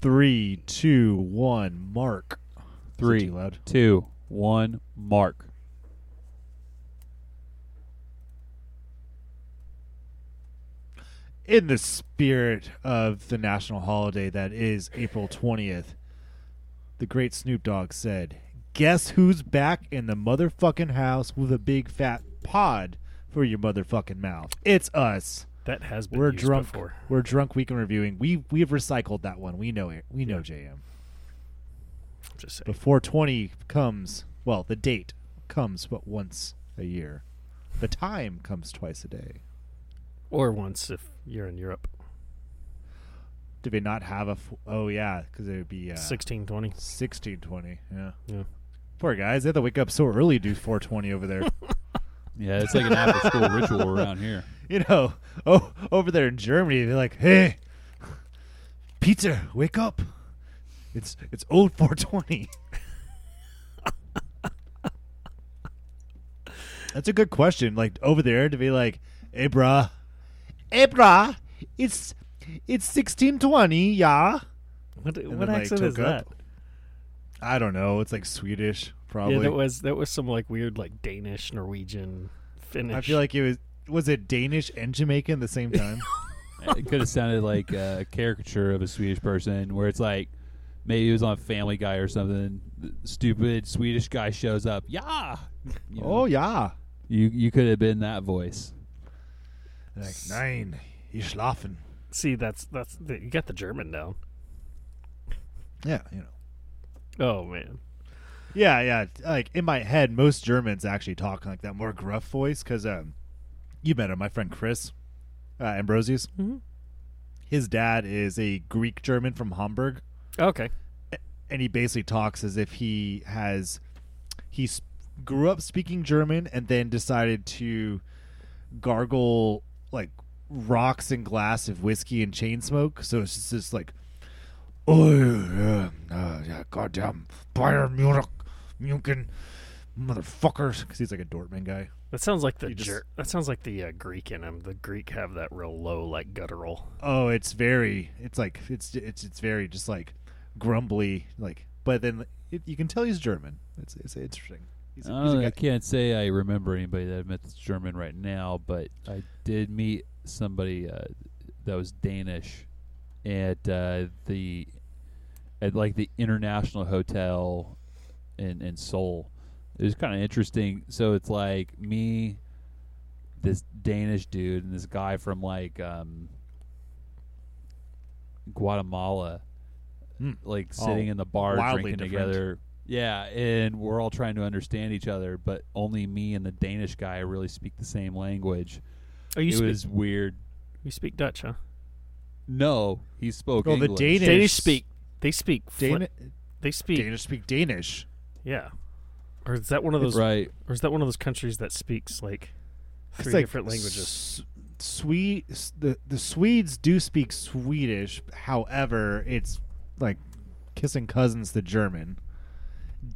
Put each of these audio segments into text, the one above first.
Three, two, one, mark. Three, loud? two, one, mark. In the spirit of the national holiday that is April 20th, the great Snoop Dogg said, Guess who's back in the motherfucking house with a big fat pod for your motherfucking mouth? It's us. That has been We're drunk. before. We're drunk weekend reviewing. We we have recycled that one. We know it. We know JM. Just saying. But 420 comes, well, the date comes but once a year. The time comes twice a day. Or once if you're in Europe. Do they not have a? F- oh yeah, because it would be uh, 1620. 1620. Yeah. Yeah. Poor guys, they have to wake up so early to do 420 over there. Yeah, it's like an after school ritual around here. you know, oh, over there in Germany, they're like, "Hey, Peter, wake up! It's it's old 420." That's a good question. Like over there, to be like, "Hey, brah, hey, brah, it's it's 1620, yeah." What, And what then, like, accent is that? up. I don't know. It's like Swedish, probably. Yeah, that was that was some like weird like Danish, Norwegian, Finnish. I feel like it was was it Danish and Jamaican at the same time? Uh, it could have sounded like uh, a caricature of a Swedish person, where it's like maybe it was on Family Guy or something. The stupid Swedish guy shows up. Yeah. You know, oh yeah. you you could have been that voice. Like nine, you schlafen. See, that's that's the, you got the German down. Yeah, you know. Oh man, Yeah, yeah. Like in my head, most Germans actually talk like that more gruff voice because um, you met him, my friend Chris uh, Ambrosius. mm-hmm. His dad is a Greek German from Hamburg, okay. and he basically talks as if he has he s- grew up speaking German and then decided to gargle like rocks and glass of whiskey and chain smoke. So it's just this like, oh yeah, uh, yeah, goddamn Bayern Munich, Munich, motherfuckers, because he's like a Dortmund guy. That sounds like the You just- Ger- that sounds like the uh, Greek in him. The Greek have that real low like guttural. Oh, it's very, it's like it's it's it's very just like grumbly, like. But then it, you can tell he's German. It's it's interesting. He's, I, he's I can't say I remember anybody that met that's German right now, but I did meet somebody uh, that was Danish at uh, the at like the International Hotel in in Seoul. It was kind of interesting. So it's like me, this Danish dude, and this guy from like um, Guatemala, Hmm. like Oh, sitting in the bar drinking different. together. Yeah, and we're all trying to understand each other, but only me and the Danish guy really speak the same language. Oh, you it speak was weird. you speak Dutch, huh? No, he spoke Oh, the Danish- Danish speak. They speak. Fl- Dan- they speak. Danish speak Danish. Yeah. Or is that one of those? right? Or is that one of those countries that speaks like It's three like different languages? S- Swede, the the Swedes do speak Swedish. However, it's like kissing cousins to German.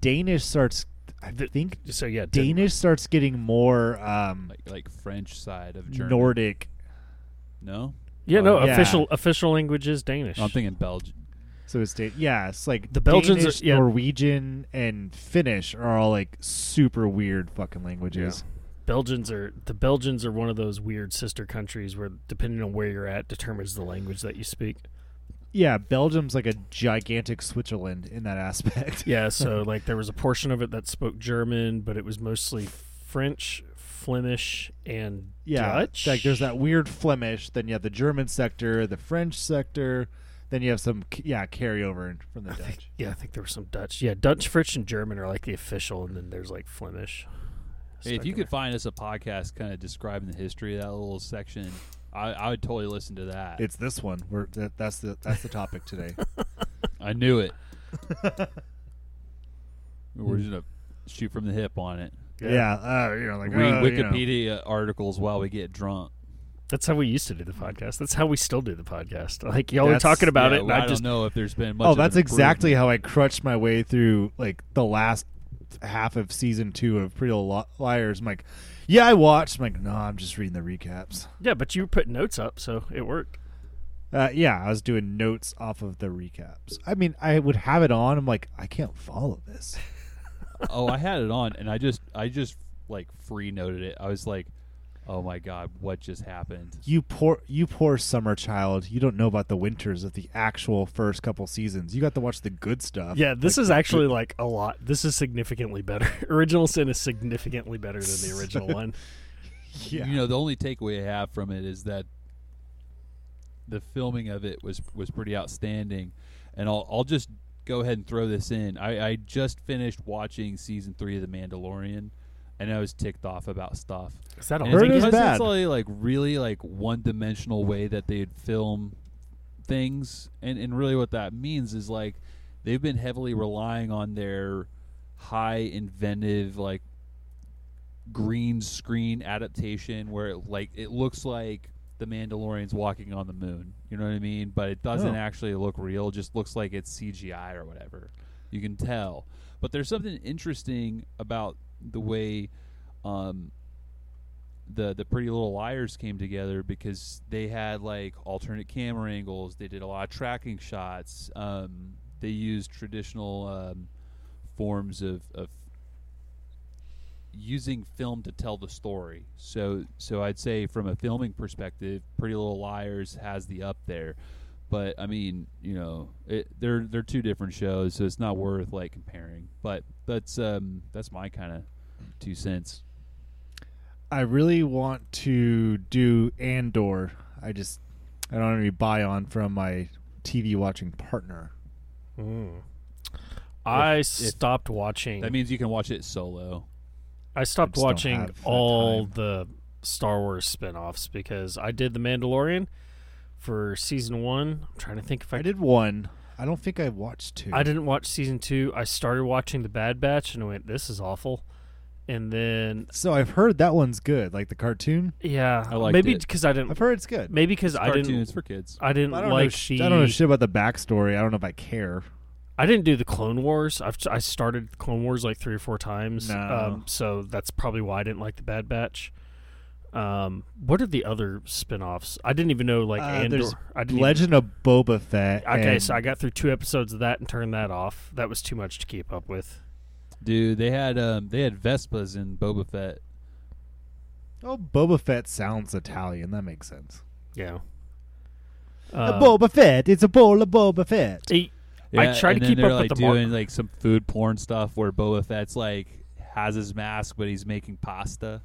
Danish starts, I The- think, So yeah, Danish starts getting more um, Like like French side of German. Nordic. No, Yeah, no. Yeah. Official official language is Danish. I'm thinking Belgium. So it's da- yeah, it's like The Belgians are- yeah. Norwegian, and Finnish are all like super weird fucking languages. Belgians are the Belgians are one of those weird sister countries where depending on where you're at determines the language that you speak. Yeah, Belgium's like a gigantic Switzerland in that aspect. Yeah, so like there was a portion of it that spoke German, but it was mostly French, Flemish, and Yeah, Dutch. like there's that weird Flemish. Then you have the German sector, the French sector. Then you have some yeah carryover from the I think, Dutch. yeah, I think there was some Dutch. Yeah, Dutch, French, and German are like the official, and then there's like Flemish. Hey, if you in could find us a podcast kind of describing the history of that little section, I, I would totally listen to that. It's this one. We're that, that's the that's the topic today. I knew it. We're just gonna shoot from the hip on it. yeah, uh, you know, like Read uh, you know. Wikipedia articles while we get drunk. That's how we used to do the podcast. That's how we still do the podcast. Like y'all were That's- talking about Yeah, it, and well, I I just don't know if there's been much. Oh, of that's an exactly how I crutched my way through like the last half of season two of Pretty Little Liars. I'm like, yeah, I watched. I'm like, no, I'm just reading the recaps. yeah. But you were putting notes up, so it worked. Uh, yeah, I was doing notes off of the recaps. I mean, I would have it on. I'm like, I can't follow this. oh, I had it on, and I just I just like free noted it. I was like, oh my god, what just happened? You poor, you poor summer child. You don't know about the winters of the actual first couple seasons. You got to watch the good stuff. Yeah, this Like is actually good- like a lot. This is significantly better. Original Sin is significantly better than the original one. yeah. You know, the only takeaway I have from it is that the filming of it was was pretty outstanding, and I'll I'll just go ahead and throw this in. I, I just finished watching season three of The Mandalorian, and I was ticked off about stuff. Is that a Heard it's it was because bad. it's like, like really like one dimensional way that they'd film things, and and really what that means is like they've been heavily relying on their high inventive like green screen adaptation where it, like it looks like the Mandalorian's walking on the moon. You know what I mean? But it doesn't Oh. actually look real. It just looks like it's CGI or whatever. You can tell. But there's something interesting about the way um, the the Pretty Little Liars came together because they had like alternate camera angles. They did a lot of tracking shots. Um, they used traditional um, forms of, of using film to tell the story. So so I'd say from a filming perspective, Pretty Little Liars has the up there. But I mean, you know, it, they're they're two different shows, so it's not worth like comparing. But that's um that's my kind of two cents. I really want to do Andor. I just I don't have any buy on from my TV watching partner. Mm. I if- stopped watching. That means you can watch it solo. I I stopped just don't watching all time. the Star Wars spin-offs because I did The Mandalorian for season 1. I'm trying to think if I, I did one. I don't think I watched two. I didn't watch season 2. I started watching The Bad Batch and I went this is awful. And then So I've heard that one's good, like the cartoon. yeah, I liked maybe it. because I didn't I've heard it's good. maybe because I Cartoons didn't It's for kids. I didn't I don't know. like sh- the I don't know shit about the backstory. I don't know if I care. I didn't do the Clone Wars. I've I started Clone Wars like three or four times. No. Um, so that's probably why I didn't like the Bad Batch. Um, what are the other spin-offs? I didn't even know like Uh, Andor. there's I didn't even- Legend of Boba Fett. okay, and- so I got through two episodes of that and turned that off. That was too much to keep up with. Dude, they had um they had Vespas in Boba Fett. oh, Boba Fett sounds Italian. That makes sense. Yeah. a Uh, Boba Fett. It's a bowl of Boba Fett. I- I try to and then keep they're, up like with the mar- doing like some food porn stuff where Boba Fett's like has his mask but he's making pasta.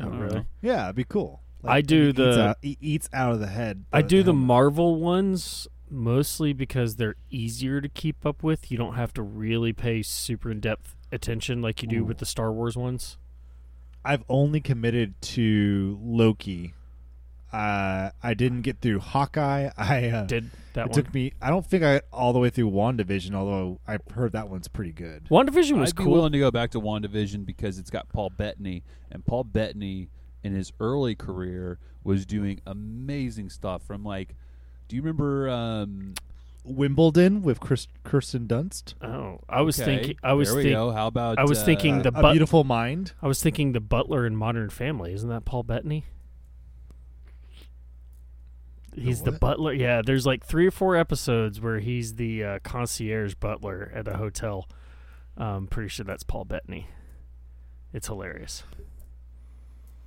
oh, really? know. Yeah, it'd be cool. I do he eats the- out, he eats out of the head. I do the helmet. Marvel ones mostly because they're easier to keep up with. You don't have to really pay super in depth attention like you do Ooh. with the Star Wars ones. I've only committed to Loki. Uh, I didn't get through Hawkeye. I uh, Did that it one? took me. I don't think I all the way through WandaVision, although I heard that one's pretty good. WandaVision was I'd be cool. willing to go back to WandaVision because it's got Paul Bettany, and Paul Bettany in his early career was doing amazing stuff. From like, do you remember? Um, Wimbledon with Chris, Kirsten Dunst. Oh, I was okay, thinking. I was there we thinking. go. How about? I was uh, thinking the a but- Beautiful Mind. I was thinking the Butler in Modern Family. Isn't that Paul Bettany? He's the what? butler. Yeah, there's like three or four episodes where he's the uh, concierge butler at a hotel. I'm pretty sure that's Paul Bettany. It's hilarious.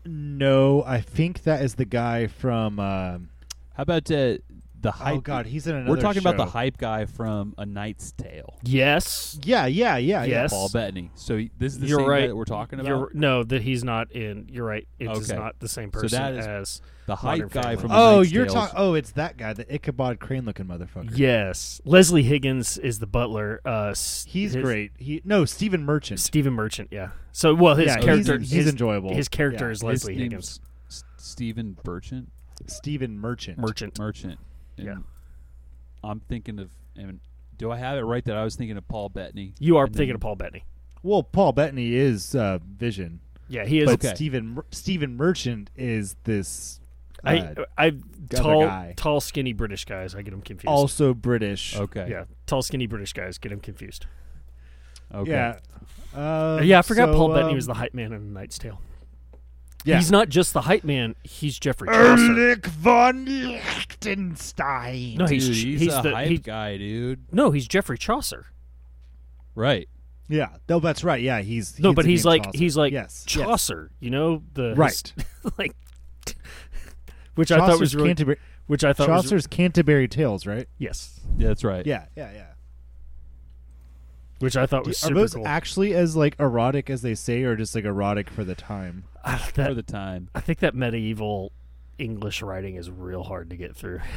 No, I think that is the guy from. Um, How about uh, the hype? oh God, he's in another. We're talking about the hype guy from A Knight's Tale. Yes, Yeah, yeah, yeah, yeah. Yes. Paul Bettany. So this is the You're same guy right. that we're talking about. You're, no, that he's not in. You're right. It is Okay. not the same person So person that is- as. the Modern hype guy Family. from. Oh, Knight's you're talking. Oh, it's that guy, the Ichabod Crane-looking motherfucker. Yes, Leslie Higgins is the butler. Uh, he's his- great. He no Stephen Merchant. Stephen Merchant. Yeah. So well, his yeah, character. He's, his, enjoyable. His character Yeah. is Leslie name's Higgins. S- Stephen Burchant. Stephen Merchant. Merchant. Merchant. And Yeah. I'm thinking of. And do I have it right that I was thinking of Paul Bettany? You are thinking then- of Paul Bettany. Well, Paul Bettany is uh, Vision, Yeah, he is. but Okay. Stephen Stephen Merchant is this. Uh, I I tall guy. tall skinny British guys. I get them confused. also British. Okay. Yeah, tall skinny British guys get them confused. Okay. Yeah. Uh, yeah, I forgot so, Paul Bettany um, was the hype man in A Knight's Tale. Yeah. He's not just the hype man. He's Geoffrey Chaucer. Ulrich von Liechtenstein. No, he's Dude, ch- he's, he's a the- hype he- guy, dude. No, he's Geoffrey Chaucer. Right. Yeah, no, that's right. Yeah, he's No, he's but the he's like Chaucer. he's like yes, yes. Chaucer. You know the Right. like, which I thought was Chaucer's really, Canterbury, which I thought was Chaucer's Canterbury Tales, right? yes, Yeah, that's right. Yeah, yeah, yeah. which I thought Do- was Are those cool. actually as like erotic as they say, or just like erotic for the time? Ah, For the time. I think that medieval English writing is real hard to get through.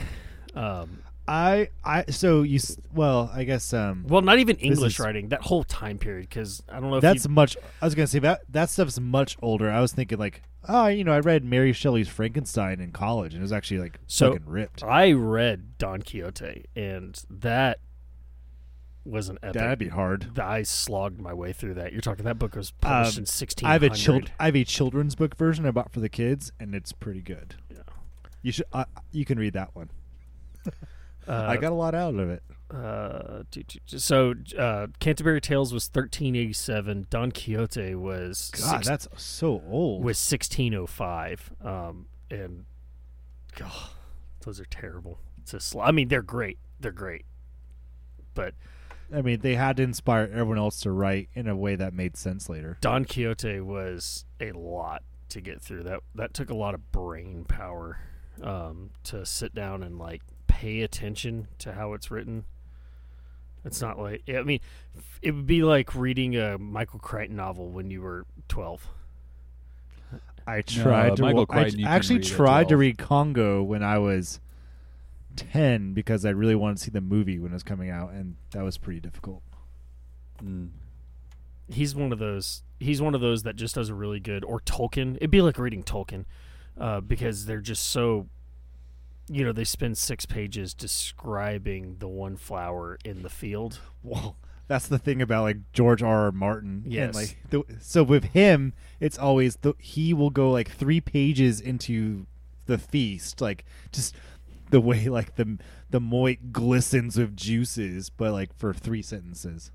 Um, I, I, so you, well, I guess, um, well, not even English is- writing. That whole time period, because I don't know if that's you, much. I was gonna say that that stuff's much older. I was thinking like, oh, you know, I read Mary Shelley's Frankenstein in college, and it was actually like So- fucking ripped. I read Don Quixote, and that was an epic. That'd be hard. I slogged my way through that. You're talking that book was published Um, in 1600. I have a child. I have a children's book version I bought for the kids, and it's pretty good. Yeah. You should. Uh, you can read that one. Uh, I got a lot out of it. uh, so uh, Canterbury Tales was 1387. Don Quixote was God, six- that's so old. was 1605. Um, and God, those are terrible. It's a sl- I mean, they're great. They're great, but I mean, they had to inspire everyone else to write in a way that made sense later. Don Quixote was a lot to get through. That that took a lot of brain power um, to sit down and like pay attention to how it's written. It's not like I mean, it would be like reading a Michael Crichton novel when you were twelve. I tried to. Michael wa- I Crichton you can actually tried to read Congo when I was ten because I really wanted to see the movie when it was coming out, and that was pretty difficult. Mm. He's one of those. He's one of those that just does a really good. Or Tolkien. It'd be like reading Tolkien, uh, because they're just so. You know, they spend six pages describing the one flower in the field. Well, that's the thing about like George R. R. Martin. and, Yes. like the, so with him, it's always the he will go like three pages into the feast, like just the way like the the moit glistens with juices, but like for three sentences.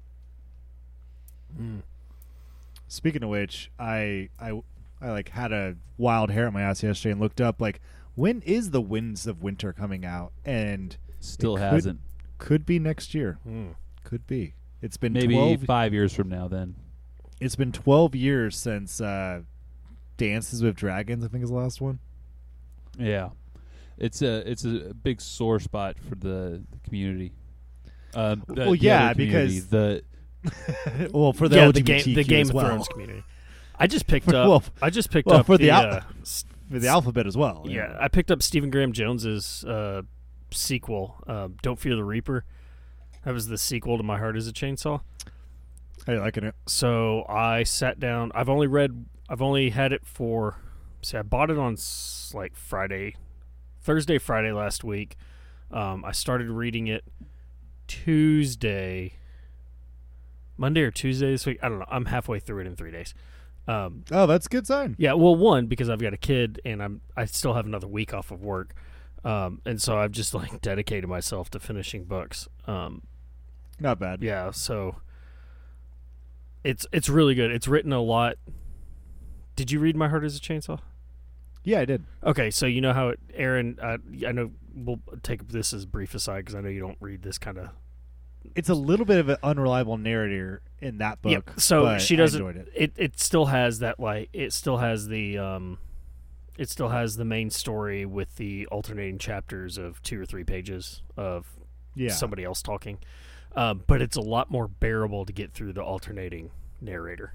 Speaking of which, I I I like had a wild hair at my ass yesterday and looked up like when is the Winds of Winter coming out and Still could- hasn't. could be next year. Mm. Could be. It's been Maybe 12 five years from now. Then. It's been 12 years since uh, Dances with Dragons, I think is the last one. Yeah, it's a it's a big sore spot for the, the community. Um, the- Well, the yeah, community, because- the well, for the yeah, LGBTQ the game, the Game of well. Thrones community. I just picked up. Well, I just picked well, up for the al- uh, For the alphabet as well. yeah, I picked up Stephen Graham Jones's uh, sequel, uh, "Don't Fear the Reaper." That was the sequel to My Heart Is a Chainsaw. How you liking it? So I sat down. I've only read. I've only had it for. See, I bought it on like Friday, Thursday, Friday last week. Um, I started reading it Tuesday, Monday or Tuesday this week. I don't know. I'm halfway through it in three days. Um, Oh, that's a good sign. yeah, well, one because I've got a kid and I'm I still have another week off of work, um, and so I've just like dedicated myself to finishing books. Um, Not bad. yeah, so it's it's really good. It's written a lot. Did you read My Heart Is a Chainsaw? Yeah, I did. Okay, so you know how it, Aaron. Uh, I know we'll take this as brief aside because I know you don't read this kind of. It's a little bit of an unreliable narrator in that book. Yep. So she doesn't. it. it it still has that like it still has the um, it still has the main story with the alternating chapters of two or three pages of Yeah. somebody else talking. Um, but it's a lot more bearable to get through the alternating narrator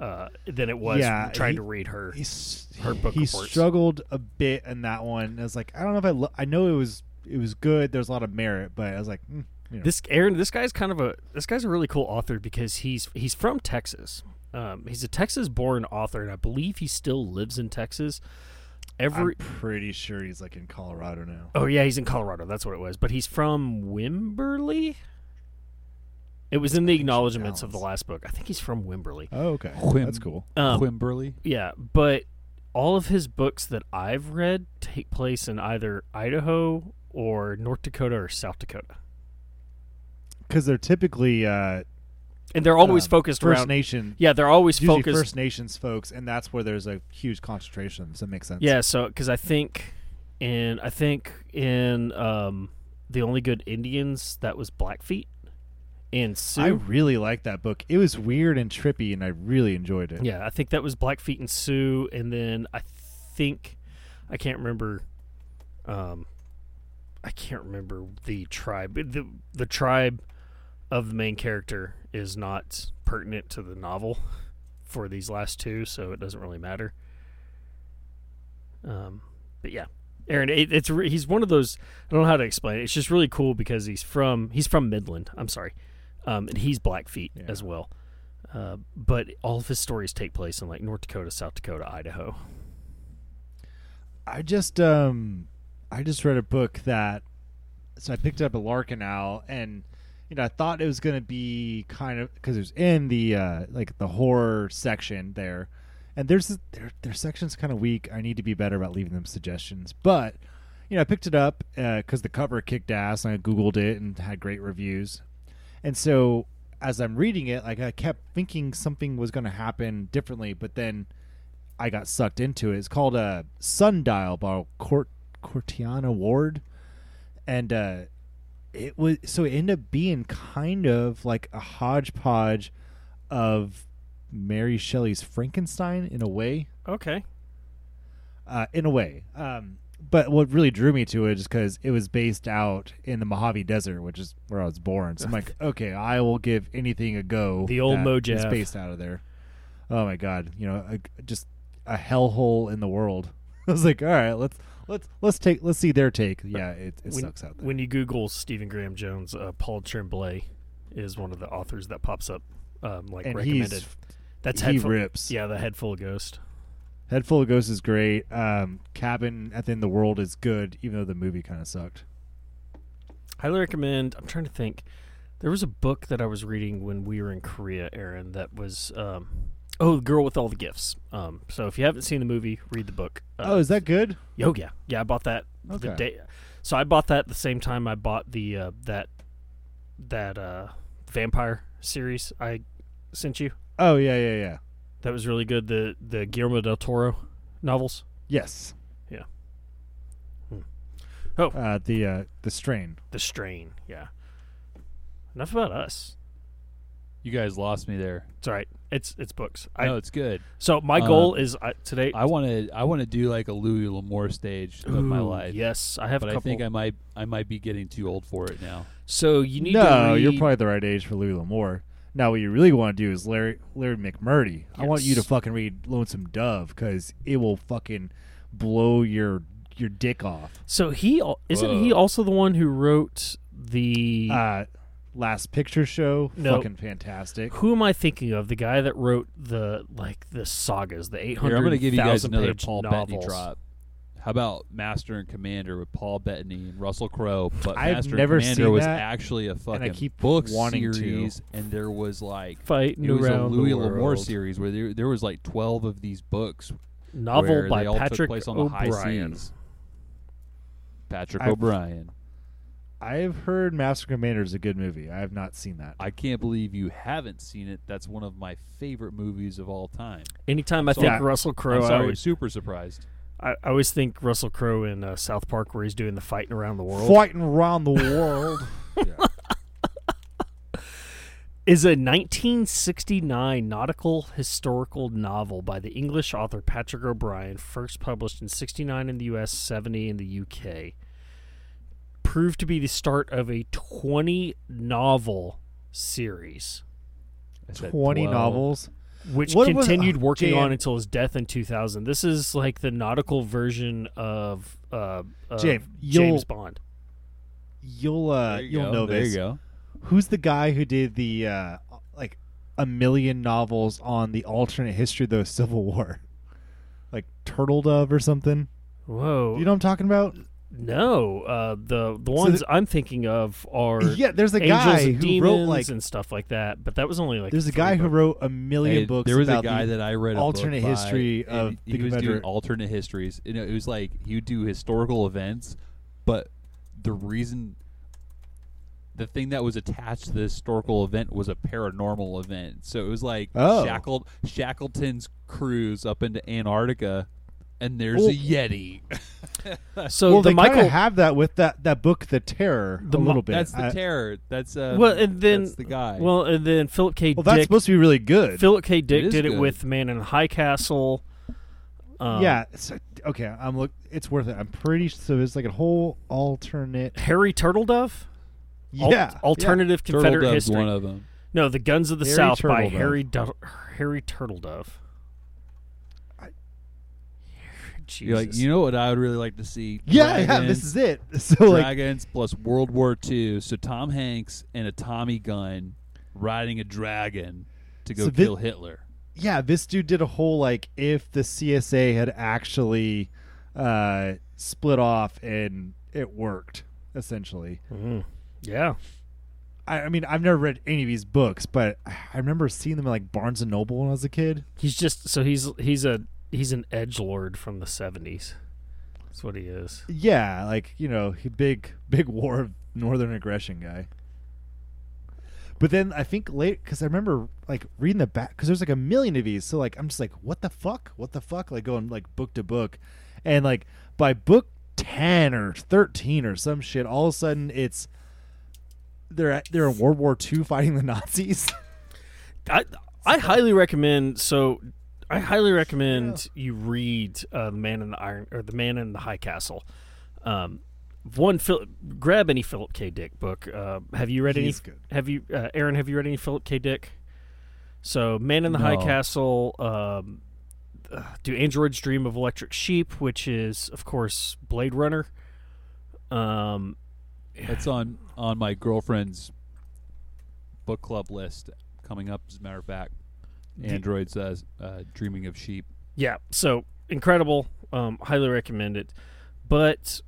uh, than it was Yeah, trying he- to read her. He's, her book he reports. struggled a bit in that one. I was like, I don't know if I. Lo- I know it was it was good. There's a lot of merit, but I was like, mm, you know. This Aaron, this guy's kind of a this guy's a really cool author because he's he's from Texas. Um, he's a Texas-born author, and I believe he still lives in Texas. Every I'm pretty sure he's like in Colorado now. oh yeah, he's in Colorado. That's what it was. But he's from Wimberley. It was in the acknowledgments of the last book. I think he's from Wimberley. Oh, okay. Whim- That's cool. Um, Wimberley. Yeah, but all of his books that I've read take place in either Idaho or North Dakota or South Dakota. Because they're typically uh, and they're always um, focused First around. Nation. yeah, they're always focused. First Nations folks, and that's where there's a huge concentration. Does that makes sense? Yeah, so because I think and I think in um, the only good Indians that was Blackfeet and Sioux. I really liked that book. It was weird and trippy, and I really enjoyed it. yeah, I think that was Blackfeet and Sioux, and then I think I can't remember. Um, I can't remember the tribe. the The tribe of the main character is not pertinent to the novel for these last two, so it doesn't really matter. Um, but yeah, Aaron, it, it's re- he's one of those. I don't know how to explain it. It's just really cool because he's from he's from Midland. I'm sorry, um, and he's Blackfeet Yeah. as well. Uh, but all of his stories take place in like North Dakota, South Dakota, Idaho. I just um I just read a book that so I picked up a Lark and Owl and you know I thought it was going to be kind of cuz it was in the uh like the horror section there and there's their their section's kind of weak. I need to be better about leaving them suggestions. But you know I picked it up uh, cuz the cover kicked ass and I googled it and had great reviews. And so as I'm reading it like I kept thinking something was going to happen differently but then I got sucked into it. It's called uh, Sundial by Cort- Cortiana Ward, and uh, it was so it ended up being kind of like a hodgepodge of Mary Shelley's Frankenstein in a way. Okay. Uh, in a way, um, but what really drew me to it is because it was based out in the Mojave Desert, which is where I was born. So I'm like, okay, I will give anything a go. The old that is Mojave. based out of there. Oh my god, you know, a, just a hellhole in the world. I was like, all right, let's let's let's take let's see their take. Yeah, it, it when, sucks out there. When you Google Stephen Graham Jones, uh, Paul Tremblay is one of the authors that pops up, um, like and recommended. That's he head full, rips. Yeah, the head full of ghost. Head full of ghosts is great. Um, Cabin at the end of the world is good, even though the movie kind of sucked. Highly recommend. I'm trying to think. There was a book that I was reading when we were in Korea, Aaron. That was um, oh, the girl with all the gifts. Um, so if you haven't seen the movie, read the book. Uh, oh, is that good? Oh yeah, yeah. I bought that the day. So I bought that the same time I bought the uh, that that uh, vampire series I sent you. Oh yeah, yeah, yeah. That was really good. The the Guillermo del Toro novels. Yes. Yeah. Hmm. Oh. Uh, the uh, the strain. The Strain. Yeah. Enough about us. You guys lost me there. It's all right. It's it's books. I know it's good. so my Um, goal is uh, today. I want to. I want to do like a Louis L'Amour stage of my life. Yes, I have but a I couple. think I might. I might be getting too old for it now. so you need no, to read, you're probably the right age for Louis L'Amour. Now, what you really want to do is Larry Larry McMurtry. I want you to fucking read Lonesome Dove because it will fucking blow your your dick off. So he isn't he also the one who wrote the Uh, Last Picture Show, No. fucking fantastic. Who am I thinking of? The guy that wrote the like the sagas, the eight Here, hundred. I'm going to give you guys another page Paul novels. Bettany drop. How about Master and Commander with Paul Bettany and Russell Crowe? But I've Master never and Commander seen was that, actually a fucking keep book wanting to. series, and there was like Fighting it was a Louis the L'Amour series where there, there was like 12 of these books Novel by they all took Patrick place on O'Brian. seas. Patrick I've- O'Brian. I've heard Master Commander is a good movie. I have not seen that. I can't believe you haven't seen it. That's one of my favorite movies of all time. Anytime I Sorry. think Russell Crowe, I'm I sorry, super surprised. I, I always think Russell Crowe in uh, South Park where he's doing the fighting around the world. Fighting around the world. is a 1969 nautical historical novel by the English author Patrick O'Brian, first published in 69 in the US, 70 in the UK. Proved to be the start of a 20 novel series, 20 12. novels. Which What was- continued oh, working Jan. on until his death in 2000. This is like the nautical version of, uh, of Jay, you'll- James Bond. You'll uh you you'll go, know there this. you go. Who's the guy who did the uh like a million novels on the alternate history of the Civil War? Like Turtledove or something? Whoa. You know what I'm talking about? No, uh, the the ones I'm thinking of are Yeah, there's a Angels guy who wrote like and stuff like that. But that was only like there's a three guy who wrote a million Hey, books there was a guy that I read a book alternate by, history and of he the was doing alternate histories. You know, it was like he would do historical events, but the reason the thing that was attached to the historical event was a paranormal event. So it was like Oh. Shackled Shackleton's cruise up into Antarctica, and there's Well- a Yeti. So well, the they Michael have that with that that book, The Terror, The a little bit. That's the I- terror. That's uh, Well, and then- that's the guy. Well, and then Philip K. well, that's supposed to be really good. Philip K. Dick is did it good. with Man in High Castle. Um, yeah. It's, okay, I'm look. It's worth it. I'm pretty. So it's like a whole alternate. Harry Turtledove. Al- Yeah. alternative Turtle Confederate Dove's history. one of them. No, the Guns of the Harry South by Harry du- Harry Turtledove. I- You're like, you know what I would really like to see? Yeah, yeah. This is it. So like, dragons plus World War II. So Tom Hanks and a Tommy gun riding a dragon to go So thi- kill Hitler. yeah, this dude did a whole like if the CSA had actually uh, split off and it worked essentially. Mhm. Yeah. I, I mean, I've never read any of these books, but I remember seeing them in like Barnes and Noble when I was a kid. He's just so he's he's a he's an edge lord from the seventies. That's what he is. Yeah, like you know, he big big war of northern aggression guy. But then I think late because I remember like reading the back because there's like a million of these. So like I'm just like, what the fuck? What the fuck? Like going like book to book, and like by book ten or thirteen or some shit, all of a sudden it's they're at, they're in World War II fighting the Nazis. I I highly recommend. So I highly recommend you read uh, the Man in the Iron or the Man in the High Castle. Um, one Phil, grab any Philip K. Dick book. Uh, have you read any? Good. Have you, uh, Aaron? Have you read any Philip K. Dick? So Man in the High Castle. Um, uh, Do Androids Dream of Electric Sheep, which is of course Blade Runner. Um, That's on on my girlfriend's book club list coming up. As a matter of fact, The- Androids uh, uh, Dreaming of Sheep. Yeah, so incredible. Um, highly recommend it. But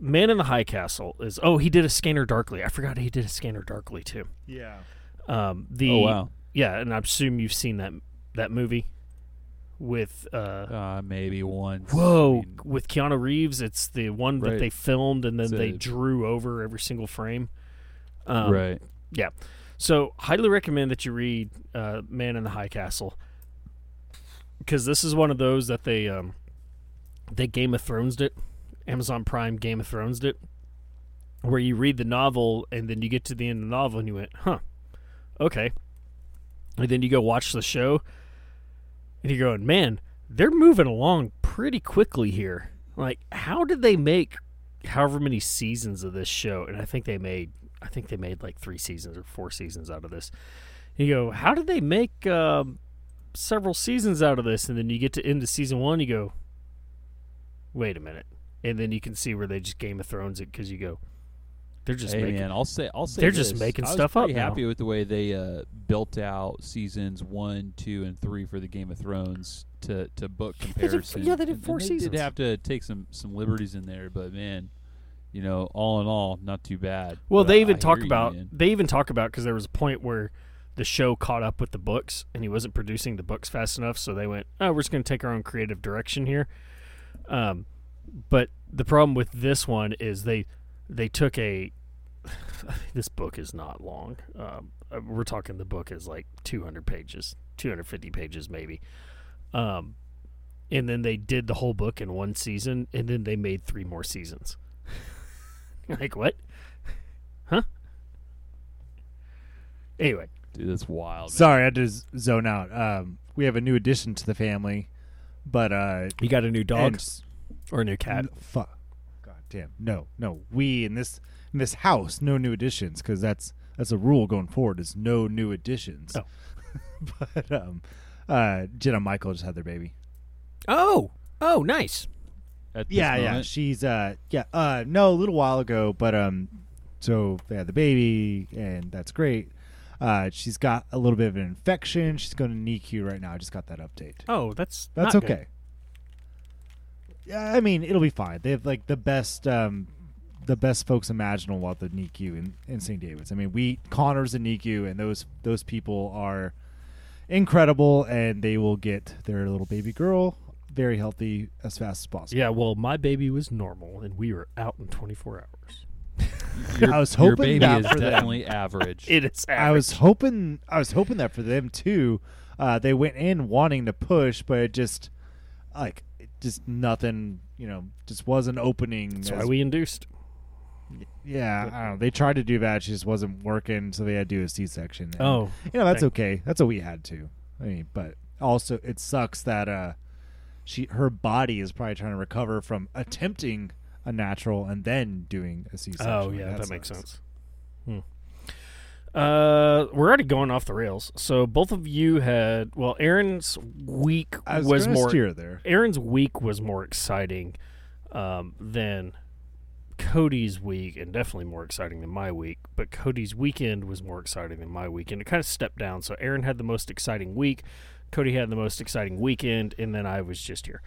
Man in the High Castle is oh he did a Scanner Darkly. I forgot he did a Scanner Darkly too. Yeah. Um, the oh wow, yeah, and I assume you've seen that that movie with uh, uh, maybe once. I whoa mean, with Keanu Reeves. It's the one that they filmed and then It's they a- drew over every single frame. Um, right. Yeah. So highly recommend that you read uh, Man in the High Castle because this is one of those that they um, they Game of Thrones it, Amazon Prime Game of Thrones it, where you read the novel and then you get to the end of the novel and you went, huh, okay, and then you go watch the show and you're going, man, they're moving along pretty quickly here. Like, how did they make however many seasons of this show? And I think they made I think they made like three seasons or four seasons out of this. You go, how did they make um, several seasons out of this? And then you get to end of season one, you go, wait a minute, and then you can see where they just Game of Thrones it because you go, they're just hey making. man, I'll say I'll say They're just making stuff up pretty now. happy with the way they uh, built out seasons one, two, and three for the Game of Thrones to to book They comparison. yeah, they did And- four and they seasons. Did have to take some some liberties in there, but man, you know, all in all, not too bad. Well, But they even I talk hear you, about they even talk about because there was a point where the show caught up with the books and he wasn't producing the books fast enough, so they went, "Oh, we're just going to take our own creative direction here." Um, but the problem with this one is they they took a this book is not long. Um, uh, we're talking the book is like 200 pages, 250 pages maybe. Um, and then they did the whole book in one season, and then they made three more seasons. like what? Huh? Anyway, Dude, that's wild. man. Sorry, I had to z- zone out. Um, we have a new addition to the family, but uh, you got a new dog and or a new cat? n- fuck, god damn, no, no. We in this in this house, no new additions because that's that's a rule going forward. Is no new additions. Oh. but um, uh, Jenna and Michael just had their baby. Oh, oh, nice. At this Yeah, yeah. She's uh, yeah, uh, no, a little while ago, but um, so they had the baby, and that's great. Uh, she's got a little bit of an infection. She's going to NICU right now. I just got that update. Oh, that's That's not good. okay. Yeah, I mean it'll be fine. They have like the best, um, the best folks imaginable at the NICU in, in St. David's. I mean, we Connor's in NICU, and those those people are incredible, and they will get their little baby girl very healthy as fast as possible. Yeah, well, my baby was normal, and we were out in 24 hours. Your, I was your hoping baby that is for them. definitely average. It is. I was hoping I was hoping that for them too. Uh, they went in wanting to push, but it just like it just nothing. You know, just wasn't opening. That's as- why we induced. yeah, I don't know. They tried to do that, She just wasn't working, so they had to do a C-section. Oh, you know that's thank- okay. That's what we had to. I mean, but also it sucks that uh, she her body is probably trying to recover from attempting a natural and then doing a C-section. oh yeah, that, makes sense. Hmm. Uh, we're already going off the rails. So both of you had well, Aaron's week I was, was more steer there. Aaron's week was more exciting um, than Cody's week, and definitely more exciting than my week. But Cody's weekend was more exciting than my weekend. It kind of stepped down. So Aaron had the most exciting week, Cody had the most exciting weekend, and then I was just here.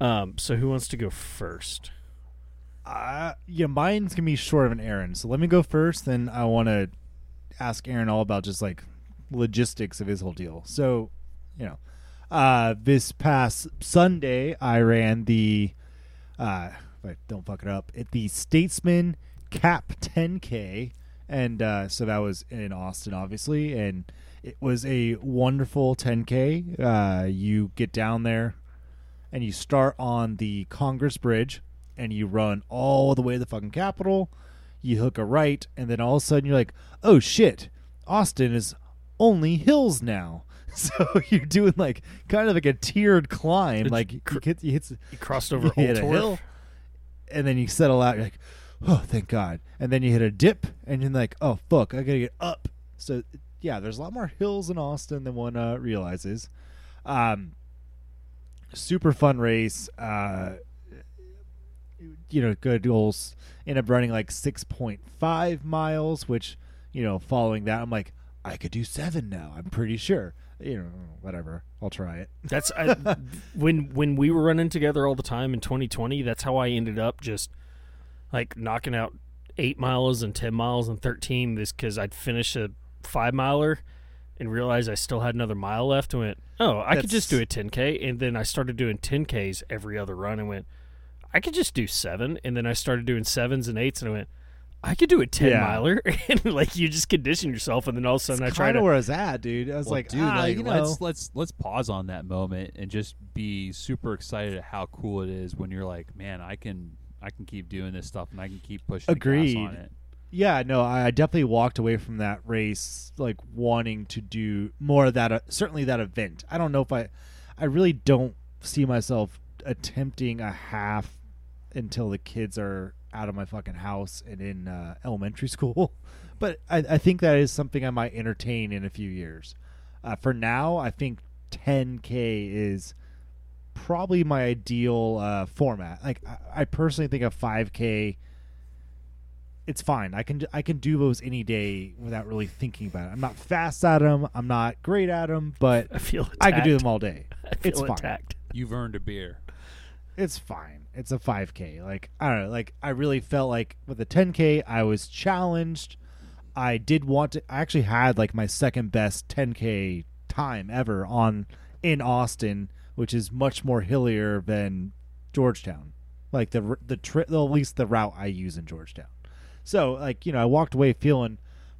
Um, so who wants to go first? Uh, yeah, mine's gonna be short of an Aaron. So let me go first. Then I want to ask Aaron all about just like logistics of his whole deal. So, you know, uh, this past Sunday I ran the, uh, if I don't fuck it up, at the Statesman Cap 10K, and uh, so that was in Austin, obviously, and it was a wonderful 10K. Uh, you get down there, and you start on the Congress Bridge and you run all the way to the fucking Capitol. You hook a right, and then all of a sudden you're like, oh shit, Austin is only hills now. So you're doing like kind of like a tiered climb. Did Like you you, hit, you hit, You crossed over you a hill, and then you settle out. You're like, oh, thank God. And then you hit a dip, and you're like, oh, fuck, I gotta get up. So yeah, there's a lot more hills in Austin than one uh, realizes. Um, super fun race. Uh, you know, good goals. End up running like 6.5 miles, which, you know, following that, I'm like, I could do seven now. I'm pretty sure. You know, whatever. I'll try it. That's I, when when we were running together all the time in 2020. That's how I ended up just like knocking out eight miles and ten miles and thirteen. This because I'd finish a five miler and realized I still had another mile left. And went, oh, I could just do a 10k. And then I started doing 10ks every other run. And went, I could just do seven. And then I started doing sevens and eights. And I went, I could do a 10 Yeah. miler. and like you just condition yourself. And then all of a sudden I That's tried to. where I was at, dude. I was Well, like, dude, ah, like you know, let's let's let's pause on that moment and just be super excited at how cool it is when you're like, man, I can I can keep doing this stuff and I can keep pushing the gas Agreed. on it. Yeah, no, I definitely walked away from that race like wanting to do more of that. Uh, certainly that event. I don't know if I, I really don't see myself attempting a half until the kids are out of my fucking house and in uh, elementary school. But I, I think that is something I might entertain in a few years. Uh, for now, I think 10k is probably my ideal uh, format. Like I, I personally think a 5k it's fine. I can I can do those any day without really thinking about it. I'm not fast at them. I'm not great at them, but I feel attacked. I can do them all day. I feel It's fine. attacked. You've earned a beer. It's fine. It's a 5K. Like I don't know. Like I really felt like with the 10K, I was challenged. I did want to. I actually had like my second best 10K time ever on in Austin, which is much more hillier than Georgetown. Like the the trip, at least the route I use in Georgetown. So like you know, I walked away feeling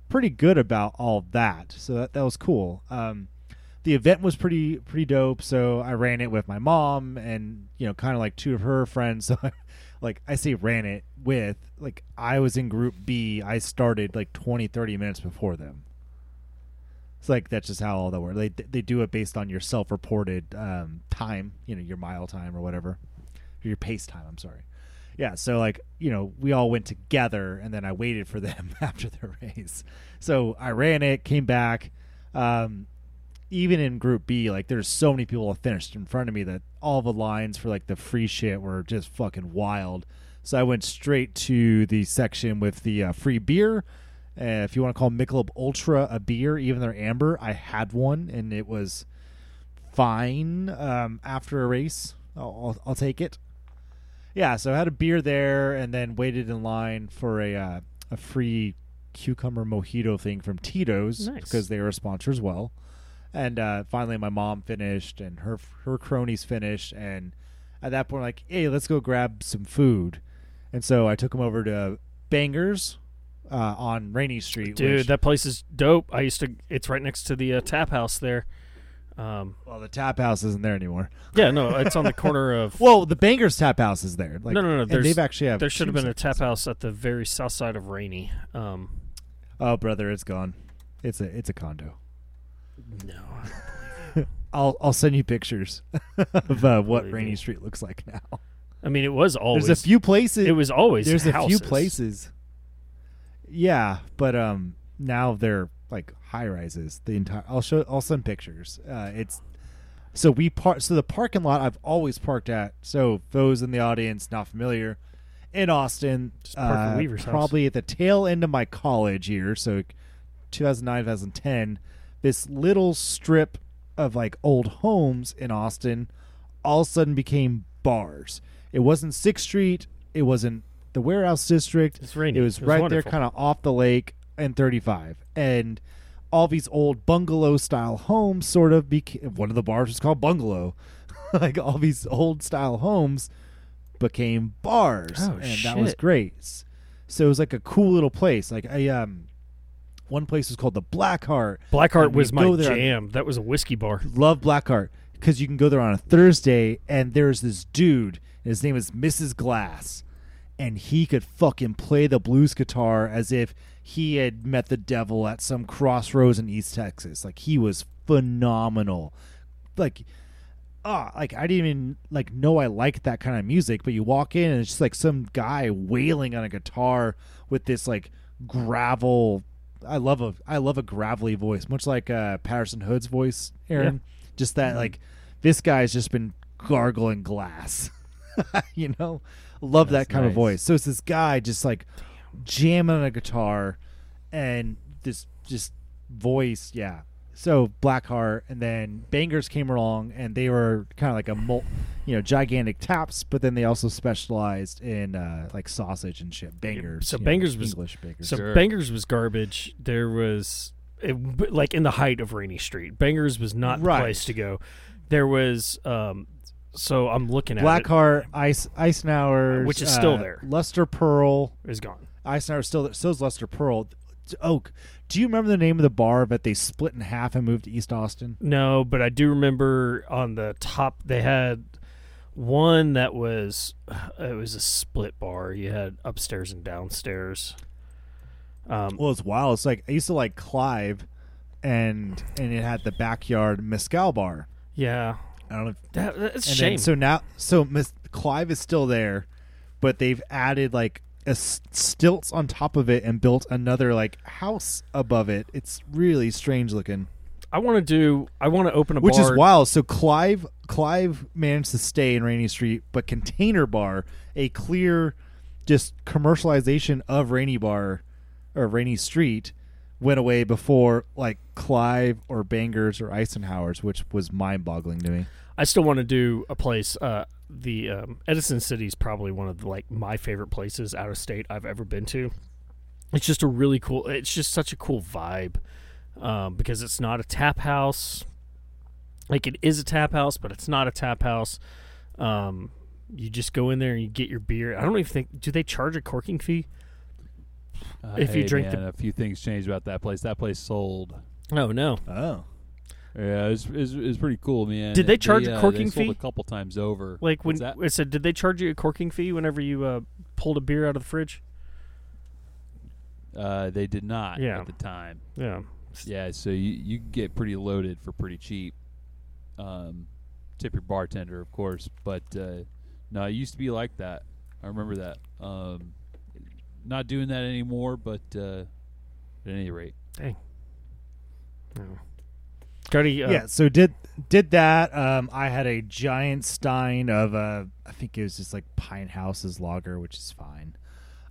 pretty good about all that. So that that was cool. Um, the event was pretty pretty dope. So I ran it with my mom and you know kind of like two of her friends. So I, like I say ran it with like I was in group B. I started like 20 30 minutes before them. It's like that's just how all that works. They they do it based on your self-reported um, time, you know, your mile time or whatever, or your pace time. I'm sorry. Yeah, so like you know, we all went together, and then I waited for them after the race. So I ran it, came back. Um, even in Group B, like there's so many people finished in front of me that all the lines for like the free shit were just fucking wild. So I went straight to the section with the uh, free beer. Uh, if you want to call Michelob Ultra a beer, even though amber, I had one and it was fine. Um, after a race, I'll, I'll, I'll take it. Yeah, so I had a beer there and then waited in line for a uh, a free cucumber mojito thing from Tito's Nice. because they were a sponsor as well. And uh, finally, my mom finished, and her her cronies finished, and at that point, like, hey, let's go grab some food. And so I took them over to Bangers, uh, on Rainey Street. Dude, which- that place is dope. I used to. It's right next to the uh, tap house there. Um, well, the tap house isn't there anymore. yeah, no, it's on the corner of. Well, the Bangers Tap House is there. Like, No, no, no, they've actually have. there should have been a tap house at the very south side of Rainey. Um, Oh, brother, it's gone. It's a it's a condo. no, I'll I'll send you pictures of uh, what Rainey. Street looks like now. I mean it was always. There's a few places. It was always. there's a few places. Yeah, but um, now they're like high rises. The entire. I'll show. I'll send pictures. Uh, it's so we park. So the parking lot I've always parked at. So those in the audience not familiar, in Austin, uh, Weaver's house. probably at the tail end of my college year. So 2009, 2010. This little strip of like old homes in Austin all of a sudden became bars. It wasn't Sixth Street. It wasn't the warehouse district. It was It was right wonderful. there, kind of off the lake and 35. And all these old bungalow style homes sort of became one of the bars was called Bungalow. like all these old style homes became bars. Oh, and that was great. So it was like a cool little place. Like I um one place was called the Blackheart. Blackheart was my there on- jam. That was a whiskey bar. Love Blackheart because you can go there on a Thursday and there's this dude. And his name is Mrs. Glass, and he could fucking play the blues guitar as if he had met the devil at some crossroads in East Texas. Like he was phenomenal. Like ah, like I didn't even like know I liked that kind of music, but you walk in and it's just like some guy wailing on a guitar with this like gravel. I love a I love a gravelly voice, much like uh, Patterson Hood's voice, Aaron. Just that like this guy's just been gargling glass, you know. Love That's that kind of voice. So it's this guy just like jamming on a guitar, and this just voice, yeah. So Blackheart and then Bangers came along, and they were kind of like a mul- you know, gigantic taps, but then they also specialized in uh, like sausage and shit. Bangers. so you know, Bangers was- English Bangers. So Sure. Bangers was garbage. There was it, like in the height of Rainey Street. Bangers was not Right. the place to go. There was um so I'm looking at Blackheart, Ice, Eisenhower, Which is still uh, there. Lustre Pearl, is gone. Eisenhower still there. So is Lustre Pearl. Oak, do you remember the name of the bar that they split in half and moved to East Austin? No, but I do remember on the top they had one that was it was a split bar. You had upstairs and downstairs. Um, Well, it's wild. It's like I used to like Clive, and and it had the backyard mezcal bar. yeah, I don't know. If, that, that's a shame. then, so now, so Miss Clive is still there, but they've added like a stilts on top of it and built another like house above it. It's really strange looking, I want to do. I want to open a which bar. is wild. So Clive Clive managed to stay in Rainey Street, but Container Bar, a clear, just commercialization of Rainey Bar or Rainey Street, went away before like Clive or Bangers or Eisenhower's, which was mind boggling to me. I still want to do a place. Uh, the um, Edison City is probably one of the, like my favorite places out of state I've ever been to. It's just a really cool. It's just such a cool vibe um, because it's not a tap house. Like it is a tap house, but it's not a tap house. Um, you just go in there and you get your beer. I don't even think. Do they charge a corking fee? Uh, If you hey, drink the- a few things changed about that place. That place sold. Oh no. Oh, Yeah, it's it's, it's pretty cool, man. Did they charge a uh, corking fee? A couple times over. Like when? I said, did they charge you a corking fee whenever you uh, pulled a beer out of the fridge? Uh, they did not Yeah. at the time. Yeah. Yeah, so you you get pretty loaded for pretty cheap. Um, tip your bartender, of course, but uh, no, it used to be like that. I remember that. Um, not doing that anymore, but uh, at any rate, Dang. No. Uh, yeah. So did did that. Um, I had a giant stein of uh, I think it was just like Pine House's lager, which is fine.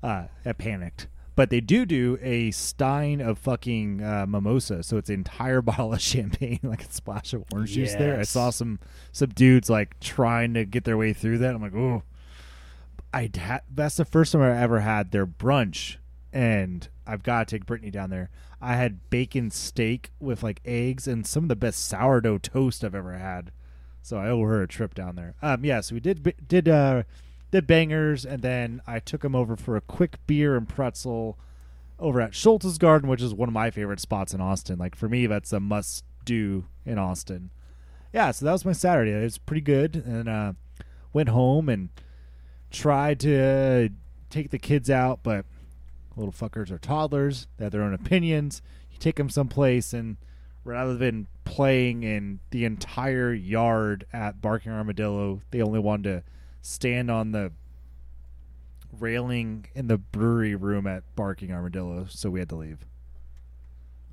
Uh, I panicked, but they do do a stein of fucking uh, mimosa, so it's an entire bottle of champagne, like a splash of orange juice. There, I saw some some dudes like trying to get their way through that. I'm like, oh, I had that's the first time I ever had their brunch, and I've got to take Brittany down there. I had bacon steak with like eggs and some of the best sourdough toast I've ever had. So I owe her a trip down there. Um, yeah, so we did did uh did bangers, and then I took him over for a quick beer and pretzel over at Scholz's Garden, which is one of my favorite spots in Austin. Like for me, that's a must do in Austin. Yeah, so that was my Saturday. It was pretty good, and uh, went home and tried to take the kids out, but little fuckers are toddlers. They have their own opinions. You take them someplace, and rather than playing in the entire yard at Barking Armadillo, they only wanted to stand on the railing in the brewery room at Barking Armadillo, so we had to leave.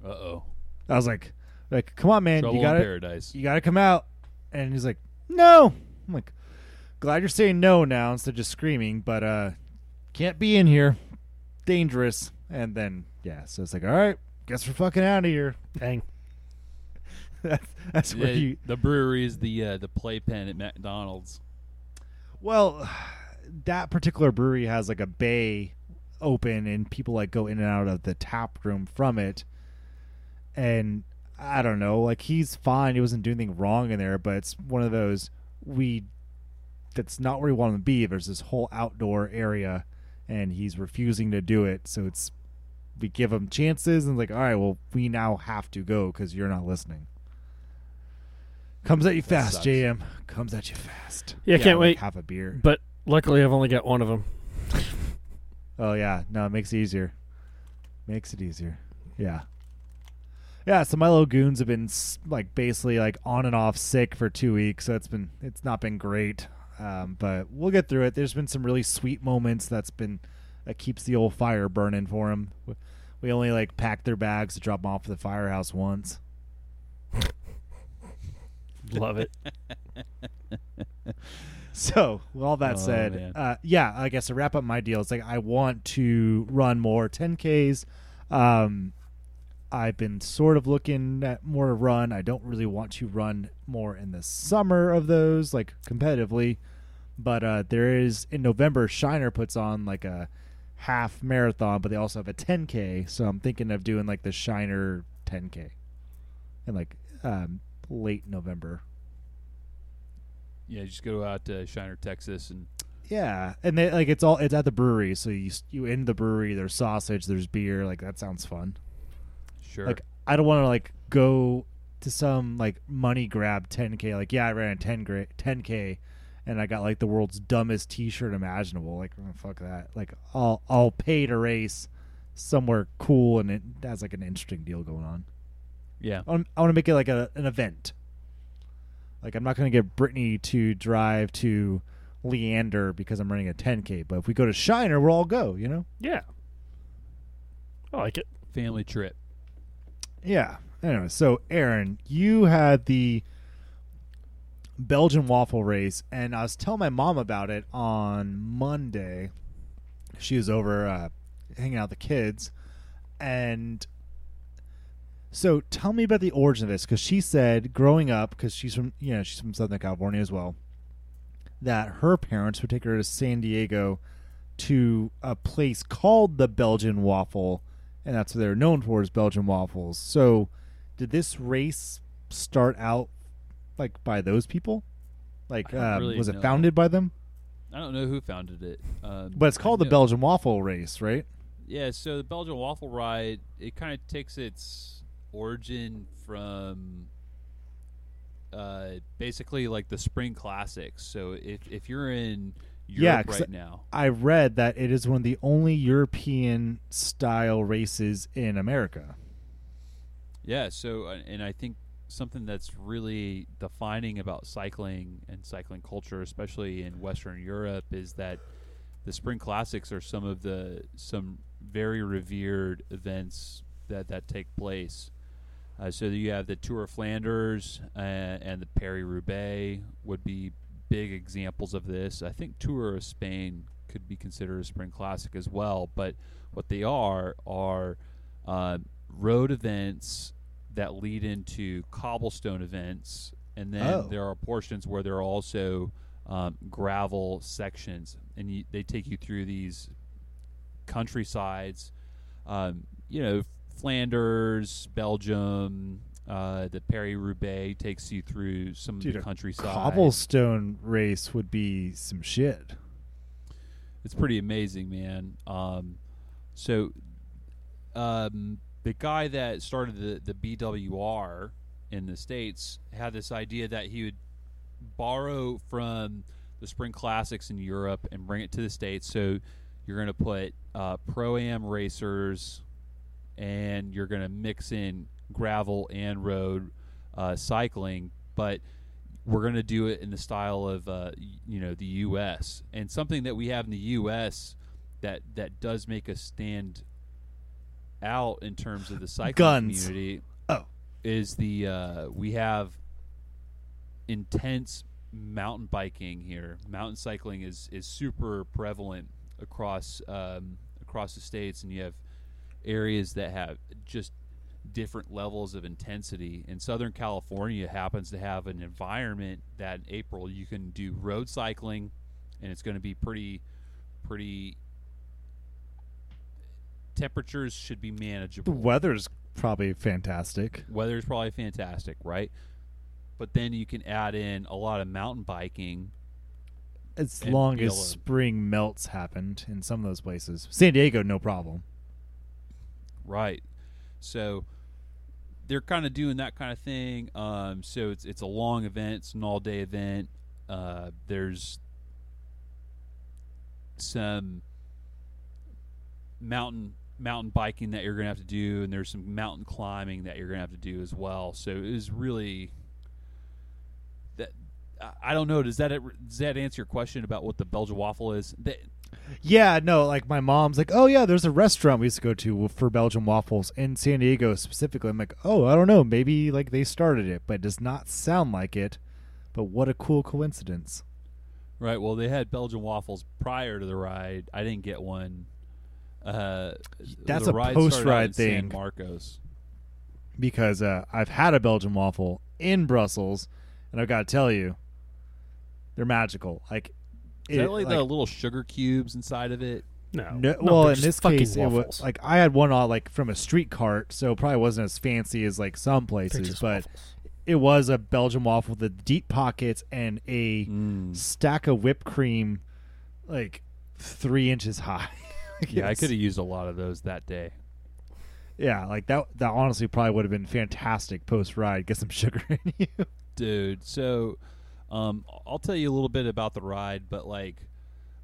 Uh oh. I was like, like, come on, man, Trouble you gotta, paradise. you gotta come out. And he's like, no. I'm like, glad you're saying no now instead of just screaming, but uh, can't be in here, dangerous. And then yeah, so it's like, all right, guess we're fucking out of here. Dang. that's that's where Yeah, you. the brewery is the uh, the playpen at McDonald's. Well, that particular brewery has like a bay open, and people like go in and out of the tap room from it. And I don't know, like he's fine. He wasn't doing anything wrong in there, but it's one of those we. That's not where we want him to be. There's this whole outdoor area, and he's refusing to do it. So it's we give him chances, and like, all right, well, we now have to go because you're not listening. Comes at you That fast, sucks. JM. Comes at you fast. Yeah, can't like wait. Have a beer. But luckily, I've only got one of them. Oh yeah, no, it makes it easier. Makes it easier. Yeah. Yeah, so my little goons have been like basically like on and off sick for two weeks, so it's been it's not been great, um, but we'll get through it. There's been some really sweet moments that's been that keeps the old fire burning for him. We only like packed their bags to drop them off at the firehouse once. Love it. So, with all that Oh, said, uh, yeah, I guess to wrap up my deal, it's like I want to run more 10Ks. Um, I've been sort of looking at more to run. I don't really want to run more in the summer of those, like competitively. But uh, there is, in November, Shiner puts on like a half marathon, but they also have a 10K. So I'm thinking of doing like the Shiner 10K in like um, late November. Yeah, just go out to Shiner, Texas, and Yeah, and they, like it's all it's at the brewery, so you you in the brewery. There's sausage, there's beer. Like that sounds fun. sure. Like I don't want to like go to some like money grab 10k. Like yeah, I ran a 10 gra- 10k, and I got like the world's dumbest T-shirt imaginable. Like oh, fuck that. Like I'll I'll pay to race somewhere cool and it has like an interesting deal going on. yeah, I want, I want to make it like a, an event. Like I'm not going to get Brittany to drive to Leander because I'm running a 10k, but if we go to Shiner, we'll all go. You know? Yeah. I like it. family trip. Yeah. Anyway, so Aaron, you had the Belgian waffle race, and I was telling my mom about it on Monday. She was over uh, hanging out with the kids, and so tell me about the origin of this because she said growing up, because she's from you know she's from Southern California as well, that her parents would take her to San Diego to a place called the Belgian Waffle, and that's what they're known for is Belgian waffles. So, did this race start out like by those people? Like, um, really was it founded by them? I don't know who founded it, um, But it's called the know- Belgian Waffle Race, right? Yeah, so the Belgian waffle ride it kind of takes its origin from uh, basically like the spring classics. So if if you're in Yeah, right now, I read that it is one of the only European style races in America. yeah. So uh, and I think something that's really defining about cycling and cycling culture, especially in Western Europe, is that the spring classics are some of the some very revered events that that take place. Uh, so you have the Tour of Flanders uh, and the Paris Roubaix would be big examples of this. I think Tour of Spain could be considered a spring classic as well. But what they are are uh, road events that lead into cobblestone events, and then Oh. there are portions where there are also um, gravel sections, and you, they take you through these countrysides. Um, you know, Flanders, Belgium, uh, the Paris Roubaix takes you through some Dude, of the countryside. Cobblestone race would be some shit. It's pretty amazing, man. Um, so um, the guy that started the the BWR in the states had this idea that he would borrow from the spring classics in Europe and bring it to the states. So you're going to put uh, pro am racers, and you're going to mix in gravel and road uh, cycling, but we're going to do it in the style of uh, you know the U.S. and something that we have in the U.S. that that does make us stand out in terms of the cycling Guns. community. Oh. is the uh, we have intense mountain biking here. Mountain cycling is is super prevalent across um, across the states, and you have areas that have just different levels of intensity. And Southern California happens to have an environment that in April you can do road cycling, and it's going to be pretty pretty. Temperatures should be manageable. The weather's probably fantastic. Weather's probably fantastic, right? But then you can add in a lot of mountain biking. As long as spring melts happened in some of those places. San Diego, no problem. Right. So they're kind of doing that kind of thing. Um, so it's it's a long event, it's an all day event. Uh, there's some mountain mountain biking that you're gonna have to do, and there's some mountain climbing that you're gonna have to do as well. So it is really that. I- I don't know. Does that does that answer your question about what the Belgian waffle is? That, Yeah, no, like my mom's like, oh yeah, there's a restaurant we used to go to for Belgian waffles in San Diego specifically. I'm like, oh, I don't know, maybe like they started it, but it does not sound like it. But what a cool coincidence! Right. Well, they had Belgian waffles prior to the ride. I didn't get one. Uh, That's the a ride post-ride in San thing. Marcos. Because uh, I've had a Belgian waffle in Brussels, and I've got to tell you, they're magical. Like, Is it- that like, the little sugar cubes inside of it? No. No, No, well, in this fucking case, it was like I had one on like from a street cart, so it probably wasn't as fancy as like some places, but waffles. it was a Belgian waffle with deep pockets and a Mm. stack of whipped cream, like three inches high. Like, Yeah, I could have used a lot of those that day. Yeah, like that. That honestly probably would have been fantastic post ride. Get some sugar in you. dude. So, um, I'll tell you a little bit about the ride, but like,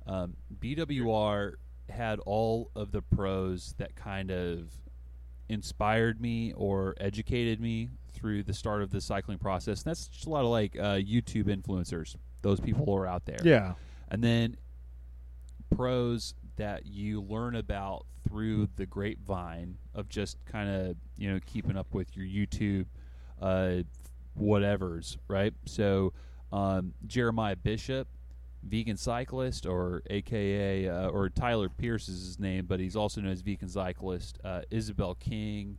um, BWR had all of the pros that kind of inspired me or educated me through the start of the cycling process. And that's just a lot of like uh, YouTube influencers. Those people are out there. Yeah, and then pros that you learn about through the grapevine of just kind of you know keeping up with your YouTube uh, whatevers, right? So um, Jeremiah Bishop, vegan cyclist, or AKA uh, or Tyler Pearce is his name, but he's also known as vegan cyclist. Uh, Isabel King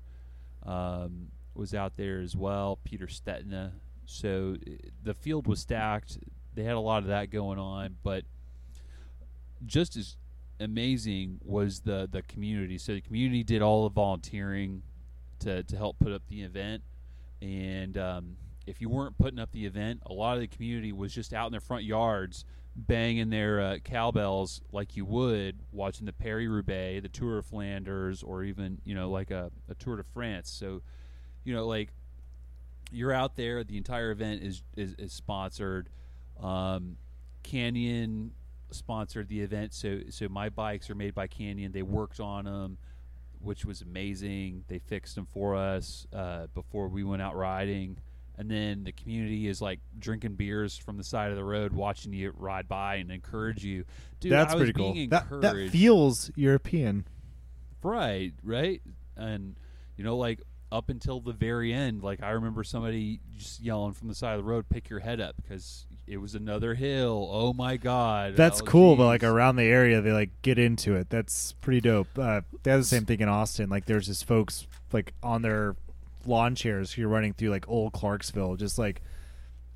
um, was out there as well. Peter Stetina. So the field was stacked. They had a lot of that going on, but just as amazing was the the community. So the community did all the volunteering to to help put up the event, and um, if you weren't putting up the event, a lot of the community was just out in their front yards banging their uh, cowbells like you would watching the Paris Roubaix, the Tour of Flanders, or even you know like a, a Tour de France. So you know like you're out there. The entire event is is, is sponsored. Um, Canyon sponsored the event, so so my bikes are made by Canyon. They worked on them, which was amazing. They fixed them for us uh, before we went out riding, and then the community is like drinking beers from the side of the road, watching you ride by and encourage you. Dude, that's pretty cool. That that feels European. Right, right. And you know, like up until the very end, like I remember somebody just yelling from the side of the road, "Pick your head up," because it was another hill. Oh my god, That's Oh, cool, but like around the area, they like get into it. That's pretty dope. Uh, they have the same thing in Austin. Like there's just folks like on their lawn chairs who are running through like old Clarksville, just like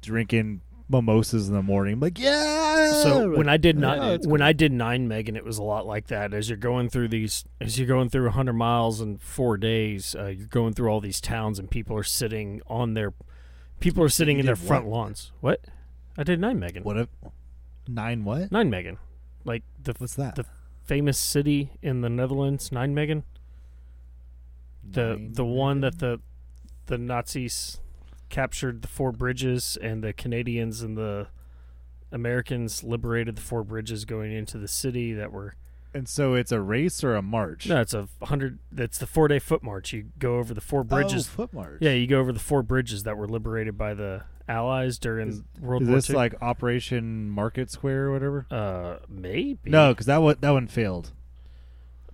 drinking mimosas in the morning. Like yeah. So when I did Yeah, not it's when I did Nijmegen, it was a lot like that. As you're going through these, as you're going through 100 miles in four days, uh, you're going through all these towns, and people are sitting on their, people are sitting You in their front what? lawns. What? I did Nijmegen. what if nine what? Nijmegen, like the What's that? the famous city in the Netherlands. Nijmegen. the Nine the one that the the Nazis captured the four bridges and the Canadians and the Americans liberated the four bridges going into the city that were And so it's a race or a march? no it's a hundred that's the four day foot march you go over the four oh, bridges Oh, foot march. yeah you go over the four bridges that were liberated by the allies during Is- World Is War this II like Operation Market Square or whatever? uh maybe No, because that one that one failed.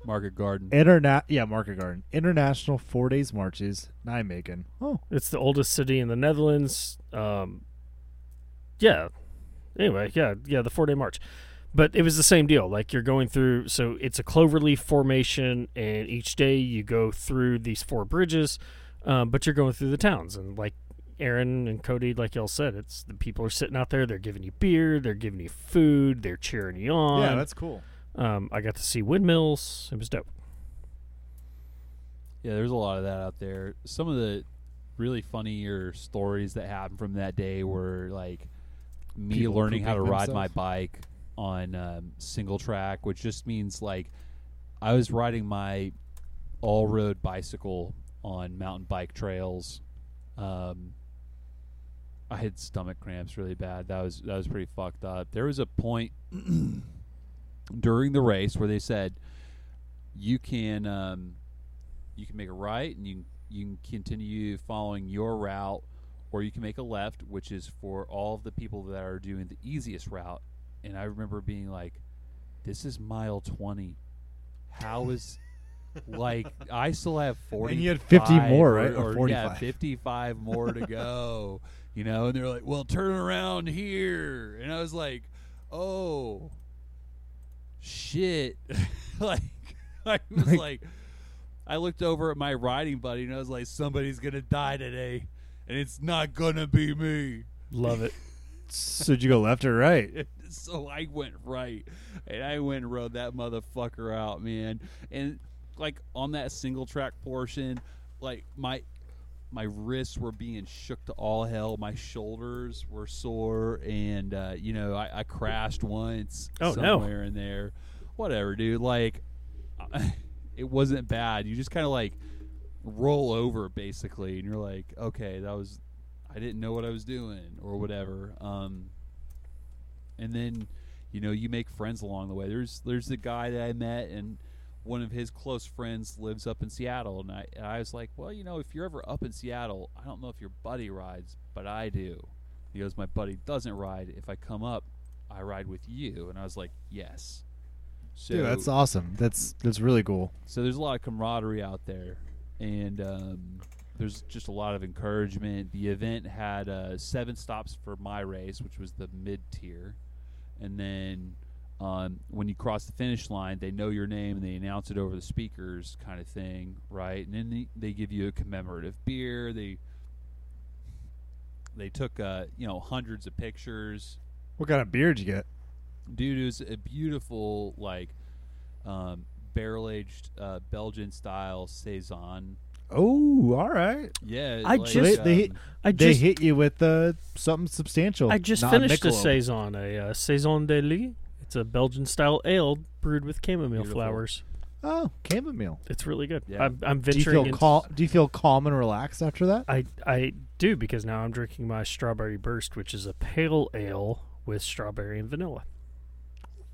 Market Garden. Interna- yeah, Market Garden. International four days marches. Nijmegen. Oh, It's the oldest city in the Netherlands. Um, yeah. Anyway, yeah, yeah, the four day march. But it was the same deal. Like you're going through, so it's a cloverleaf formation, and each day you go through these four bridges, um, but you're going through the towns. And like Aaron and Cody, like y'all said, it's the people are sitting out there. They're giving you beer, they're giving you food, they're cheering you on. yeah, that's cool. um, I got to see windmills. It was dope. Yeah, there's a lot of that out there. Some of the really funnier stories that happened from that day were like me People learning how to pooping ride my bike on um, single track, which just means like I was riding my all road bicycle on mountain bike trails. Um, I had stomach cramps really bad. That was that was pretty fucked up. There was a point during the race where they said you can um, you can make a right and you can, you can continue following your route, or you can make a left, which is for all of the people that are doing the easiest route. And I remember being like, "This is mile twenty. How is like I still have forty? And you had 50 more, right? Or, Or yeah, 45. fifty-five more to go. You know, and they're like, "Well, turn around here," and I was like, "Oh." shit like i was Like- like i looked over at my riding buddy and i was like somebody's gonna die today and it's not gonna be me Love it. So did you go left or right? so i went right and i went and rode that motherfucker out man and like on that single track portion like my my wrists were being shook to all hell. My shoulders were sore and uh, you know I, I crashed once Oh, no. somewhere in there. Whatever dude. Like it wasn't bad. You just kind of like roll over basically and you're like okay that was i didn't know what i was doing or whatever. Um and then you know you make friends along the way. There's there's the guy that i met and one of his close friends lives up in seattle and i, and I was like well you know if you're ever up in seattle i don't know if your buddy rides but i do he goes my buddy doesn't ride if i come up i ride with you and i was like yes so Dude, that's awesome. That's that's really cool. so there's a lot of camaraderie out there, and um, there's just a lot of encouragement. The event had uh, seven stops for my race, which was the mid tier, and then um, when you cross the finish line, they know your name and they announce it over the speakers, kind of thing, right? And then they, they give you a commemorative beer. They they took uh, you know hundreds of pictures What kind of beer did you get? dude it was a beautiful like um, barrel aged uh, belgian style saison Oh, all right. yeah I like, just- They- they- um, I They just hit you with uh, something substantial. I just not finished a Michelob. saison, a uh, saison de lit. It's a Belgian style ale brewed with chamomile Beautiful. flowers. Oh, chamomile. It's really good. Yeah. I'm, I'm Do you venturing. feel into- calm? Do you feel calm and relaxed after that? I I do because now I'm drinking my strawberry burst, which is a pale ale with strawberry and vanilla.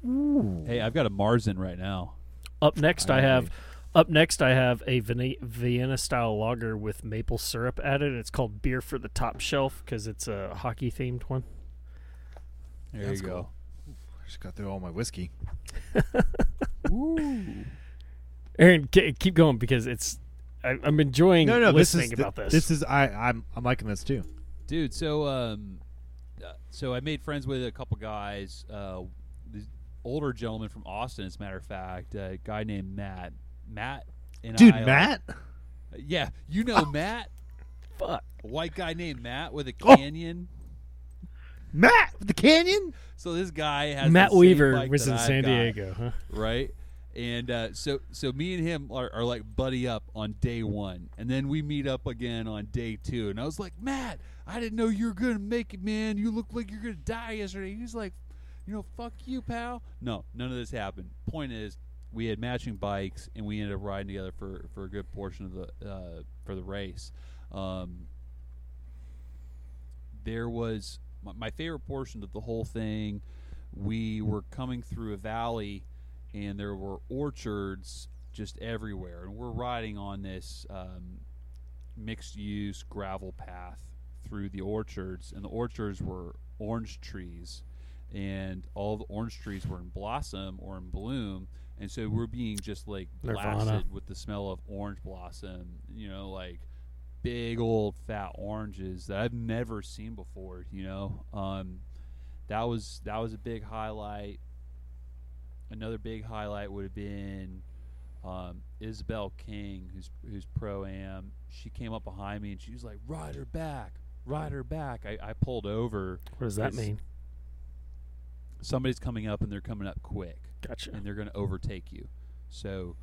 Ooh. hey i've got a Märzen right now Up next, I have up next I have a Vene- Vienna style lager with maple syrup added. It's called Beer for the Top Shelf because it's a hockey themed one. there That's you go I just got through all my whiskey. Aaron, ke- keep going because it's I, I'm enjoying No, no, this listening is about th- this. This is I I'm I'm liking this too. dude so um uh, so i made friends with a couple guys uh this older gentleman from austin as a matter of fact a guy named matt matt and Dude, I, Matt. yeah you know matt Fuck. a white guy named matt with a Oh. Canyon Matt with the canyon. so this guy has Matt the same Weaver bike was in I've San got. Diego, huh? right? And uh, so so me and him are, are like buddy up on day one, and then we meet up again on day two. And I was like, Matt, I didn't know you were gonna make it, man. You look like you're gonna die yesterday. He's like, you know, fuck you, pal. No, none of this happened. Point is, we had matching bikes, and we ended up riding together for for a good portion of the uh, for the race. Um, there was my, my favorite portion of the whole thing. We were coming through a valley, and there were orchards just everywhere, and we're riding on this um, mixed use gravel path through the orchards, and the orchards were orange trees, and all the orange trees were in blossom or in bloom, and so we're being just like Nirvana. blasted with the smell of orange blossom, you know, like big old fat oranges that I've never seen before, you know. Um, that was that was a big highlight. Another big highlight would have been um, Isabel King, who's who's pro am. She came up behind me and she was like, "Ride her back, ride her back." I, I pulled over. What does that mean? Somebody's coming up and they're coming up quick Gotcha. and they're going to overtake you. So,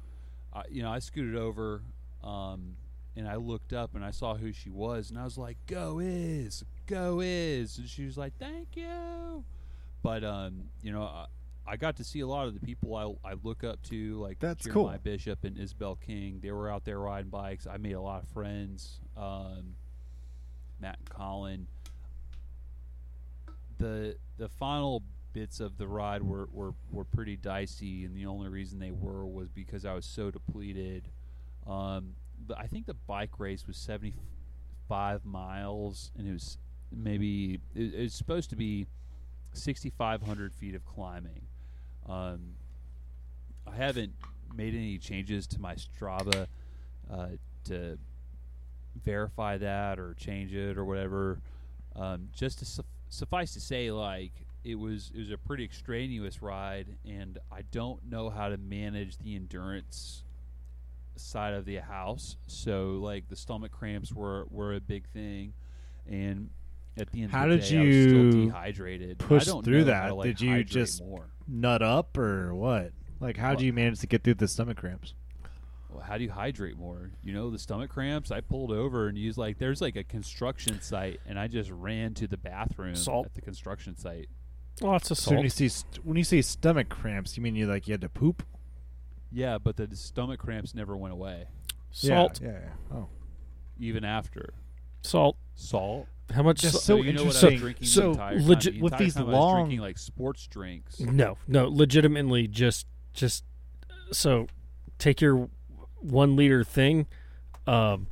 uh, you know, I scooted over um, and I looked up and I saw who she was, and I was like, "Go is, go is," and she was like, "Thank you." But um, you know, I, I got to see a lot of the people I, I look up to, like That's Jeremiah cool. Bishop and Isabel King. They were out there riding bikes. I made a lot of friends. Um, Matt and Colin. The the final bits of the ride were, were, were pretty dicey, and the only reason they were was because I was so depleted. Um, I think the bike race was seventy five miles, and it was maybe it, it's supposed to be sixty five hundred feet of climbing. Um, I haven't made any changes to my Strava uh, to verify that or change it or whatever. Um, just to su- suffice to say, like it was it was a pretty extraneous ride, and I don't know how to manage the endurance side of the house. So like the stomach cramps were were a big thing, and at the end How of the did day, I was still you dehydrated. push I don't through know how that? to, like, Did you just- more? Nut up or what? Like, how do you manage to get through the stomach cramps? Well, how do you hydrate more? You know, the stomach cramps. I pulled over and used like there's like a construction site, and I just ran to the bathroom Salt. at the construction site. Lots of So when you see st- when you say stomach cramps, you mean you like you had to poop? Yeah, but the stomach cramps never went away, Salt. Yeah, yeah. yeah. Oh, even after Salt. salt. how much? Just Just so so you know what I interesting. was drinking so the entire time? legit- The with entire these time I was long- drinking like sports drinks. No, no, legitimately just just so take your one liter thing, um,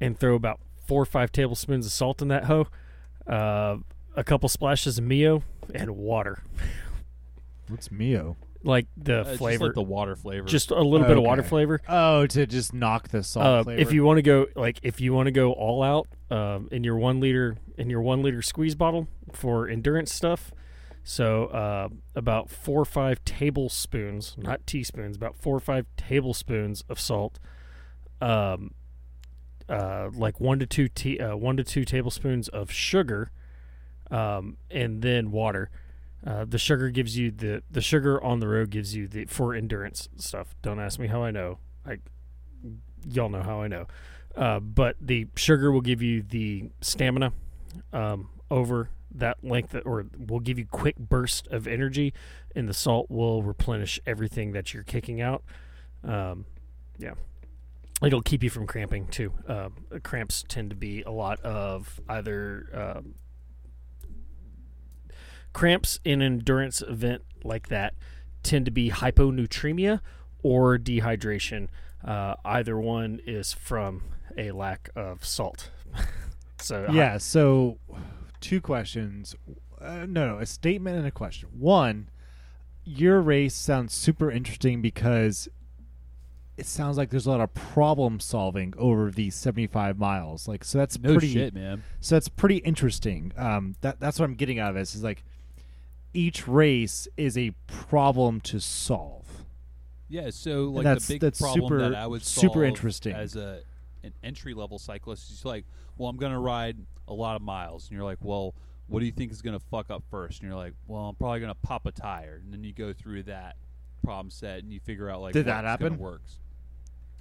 and throw about four or five tablespoons of salt in that hoe, uh, a couple splashes of Mio and water, What's Mio? Like the Uh, it's flavor, just like the water flavor. just a little bit of water Okay. flavor. Oh, to just knock the salt Uh, flavor. if you want to go like if you want to go all out um, in your one liter in your one liter squeeze bottle for endurance stuff so uh, about four or five tablespoons not teaspoons about four or five tablespoons of salt um, uh, like one to two tea, uh, one to two tablespoons of sugar um, and then water uh, the sugar gives you the the sugar on the road gives you the for endurance stuff don't ask me how i know i y'all know how I know. Uh, but the sugar will give you the stamina um, over that length, or will give you quick burst of energy, and the salt will replenish everything that you're kicking out. Um, yeah, it'll keep you from cramping too. Uh, cramps tend to be a lot of either um, cramps in an endurance event like that tend to be hyponatremia or dehydration. Uh, either one is from a lack of salt. so yeah. So, two questions. Uh, no, no, a statement and a question. One, your race sounds super interesting because it sounds like there's a lot of problem solving over these 75 miles. Like, so that's no pretty. shit, man. So that's pretty interesting. Um, that that's what I'm getting out of this is like each race is a problem to solve. Yeah, so like that's- the big that's problem super- that I would super solve interesting. as a an entry level cyclist is like, well, I'm gonna ride a lot of miles, and you're like, well, what do you think is gonna fuck up first? And you're like, well, I'm probably gonna pop a tire, and then you go through that problem set and you figure out like Did that happen? Works.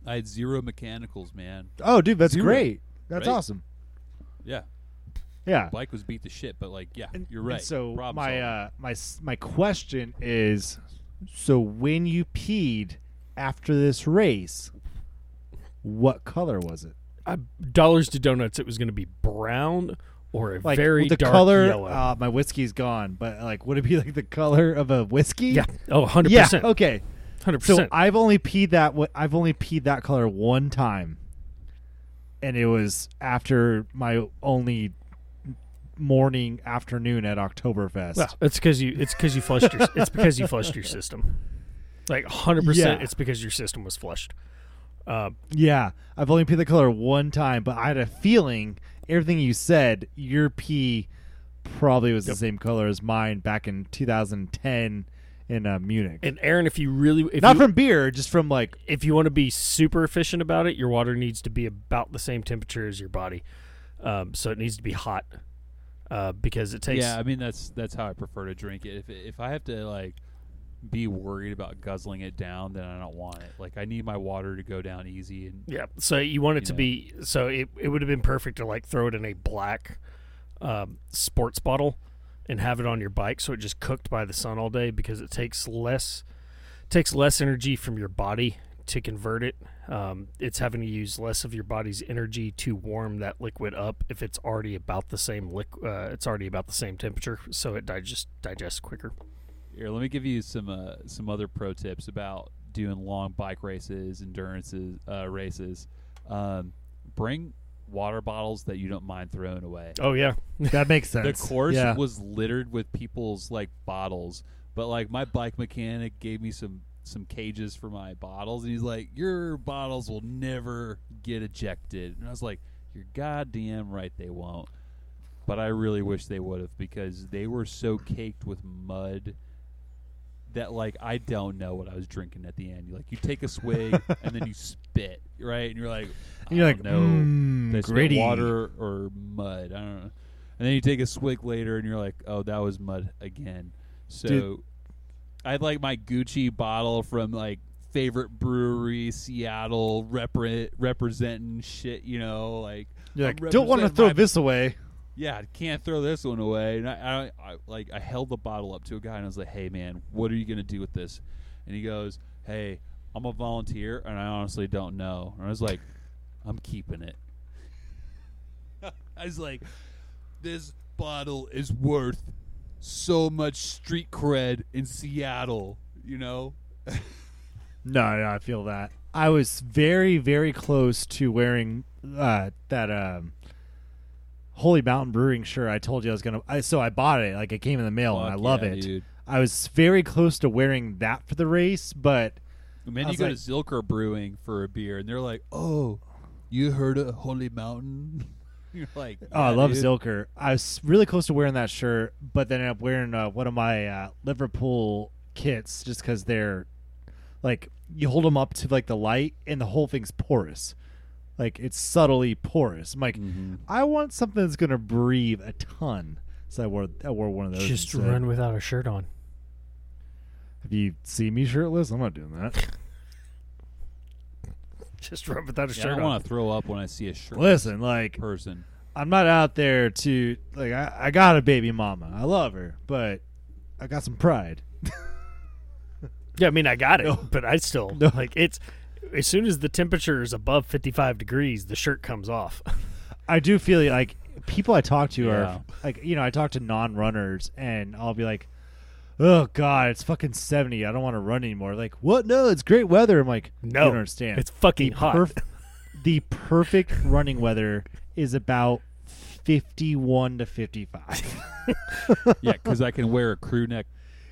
I had zero mechanicals, man. Oh, dude, that's Zero. great. That's Right? awesome. Yeah, Yeah. bike was beat the shit, but like, yeah, And- you're and right. so Problem my solving. uh, my my question is, so when you peed, after this race, what color was it? Uh, dollars to donuts. It was going to be brown or a Like very the dark color. yellow. Uh, my whiskey's gone, but like, would it be like the color of a whiskey? yeah. Oh, 100 Yeah. percent. Okay. Hundred percent. So. I've only peed that. wa- I've only peed that color one time, and it was after my only morning afternoon at Oktoberfest. Well, it's because you. It's because you flushed your. it's because you flushed your system. Like hundred percent. It's because your system was flushed. Uh, Yeah, I've only peed the color one time, but I had a feeling everything you said, your pee probably was Yep. the same color as mine back in 2010 in uh, Munich. and Aaron, if you really, if Not you, from beer, just from like if you want to be super efficient about it, your water needs to be about the same temperature as your body. Um, so it needs to be hot. Uh, because it takes yeah, I mean that's that's how I prefer to drink it. If if I have to like be worried about guzzling it down, then I don't want it. Like I need my water to go down easy and Yeah. So you want it You to know. be so it it would have been perfect to like throw it in a black um, sports bottle and have it on your bike so it just cooked by the sun all day because it takes less takes less energy from your body to convert it. Um, it's having to use less of your body's energy to warm that liquid up if it's already about the same liq- uh, it's already about the same temperature so it digest digests quicker. Here, let me give you some uh, some other pro tips about doing long bike races, endurances uh, races. Um, bring water bottles that you don't mind throwing away. Oh yeah. that makes sense. The course yeah. was littered with people's like bottles, but like my bike mechanic gave me some some cages for my bottles, and he's like, "Your bottles will never get ejected," and I was like, "You're goddamn right, they won't." But I really wish they would have because they were so caked with mud that like I don't know what I was drinking at the end. You Like you take a swig and then you spit, right? And you're like, And you're like, know mm, did gritty. water or mud. I don't know. And then you take a swig later, and you're like, "Oh, that was mud again." So. I had like my Gucci bottle from like favorite brewery, Seattle, repre- representing shit. You know, like like, don't want to throw my- this away. yeah, I can't throw this one away. And I, I, I like I held the bottle up to a guy and I was like, "Hey, man, what are you gonna do with this?" And he goes, "Hey, I'm a volunteer and I honestly don't know." And I was like, "I'm keeping it." I was like, "This bottle is worth so much street cred in Seattle," you know. No, no, I feel that. I was very, very close to wearing uh, that um, Holy Mountain Brewing shirt. I told you I was gonna. I, so I bought it. Like it came in the mail, and I love yeah, it. dude. I was very close to wearing that for the race, but And then you go like- to Zilker Brewing for a beer, and they're like, "Oh, you heard of Holy Mountain?" You're like, oh, I love dude." Zilker. I was really close to wearing that shirt, but then I'm wearing uh, one of my uh, Liverpool kits just because they're like you hold them up to like the light, and the whole thing's porous. Like it's subtly porous. I'm like, Mhm. I want something that's gonna breathe a ton. So I wore I wore one of those. Just instead. run without a shirt on. Have you seen me shirtless, I'm not doing that. Just run without a Yeah, I shirt don't want to throw up when I see a shirt. Listen, like person. I'm not out there to like I, I got a baby mama. I love her, but I got some pride. Yeah, I mean, I got it, No. but I still No. like it's. As soon as the temperature is above 55 degrees, the shirt comes off. I do feel like people I talk to Yeah. are like you know I talk to non-runners and I'll be like, oh god, it's fucking seventy. I don't want to run anymore. Like what? No, it's great weather. I'm like, No, you don't understand. it's fucking the hot. perf- the perfect running weather is about fifty-one to fifty-five. yeah, because I can wear a crew neck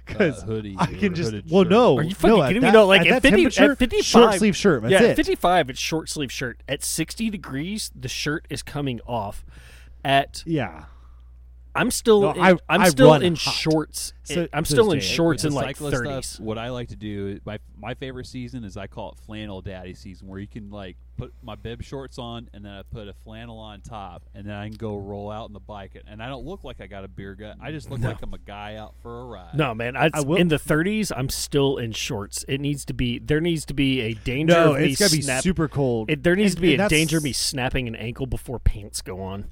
uh, 'Cause hoodie. I can just well shirt. no. Are you fucking no, at kidding me? No, like at at that 50 at 55 short sleeve shirt. That's yeah, it. at 55, it's short sleeve shirt. At 60 degrees, the shirt is coming off. At yeah. I'm still No, in, I- I'm I still in hot. shorts. So- I'm still in shorts in like 30s. Stuff, what I like to do, my my favorite season is I call it flannel daddy season, where you can like put my bib shorts on and then I put a flannel on top, and then I can go roll out in the bike, and I don't look like I got a beer gut. I just look No. like I'm a guy out for a ride. No, man. I, I will- in the 30s, I'm still in shorts. It needs to be. There needs to be a danger. No, of me it's gotta be super cold. It, there needs And- to be a danger of me snapping an ankle before pants go on.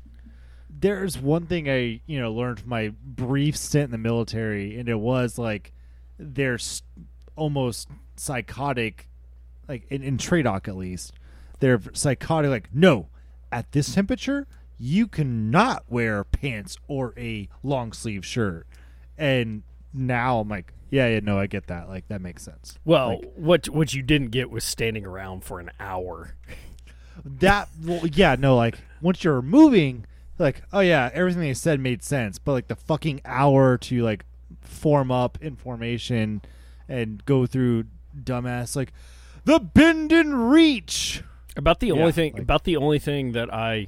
There's one thing I you know learned from my brief stint in the military, and it was like they're almost psychotic like in, in Tradoc at least, they're psychotic. Like, no, at this temperature, you cannot wear pants or a long sleeve shirt. And now I'm like, yeah, yeah, no, I get that. Like, that makes sense. Well, Like, what what you didn't get was standing around for an hour. that, well, yeah, no, like, once you're moving, like, oh, yeah, everything they said made sense. But, like, the fucking hour to, like, form up information and go through dumbass, like, the bend and reach. About the Yeah, only thing like- about the only thing that I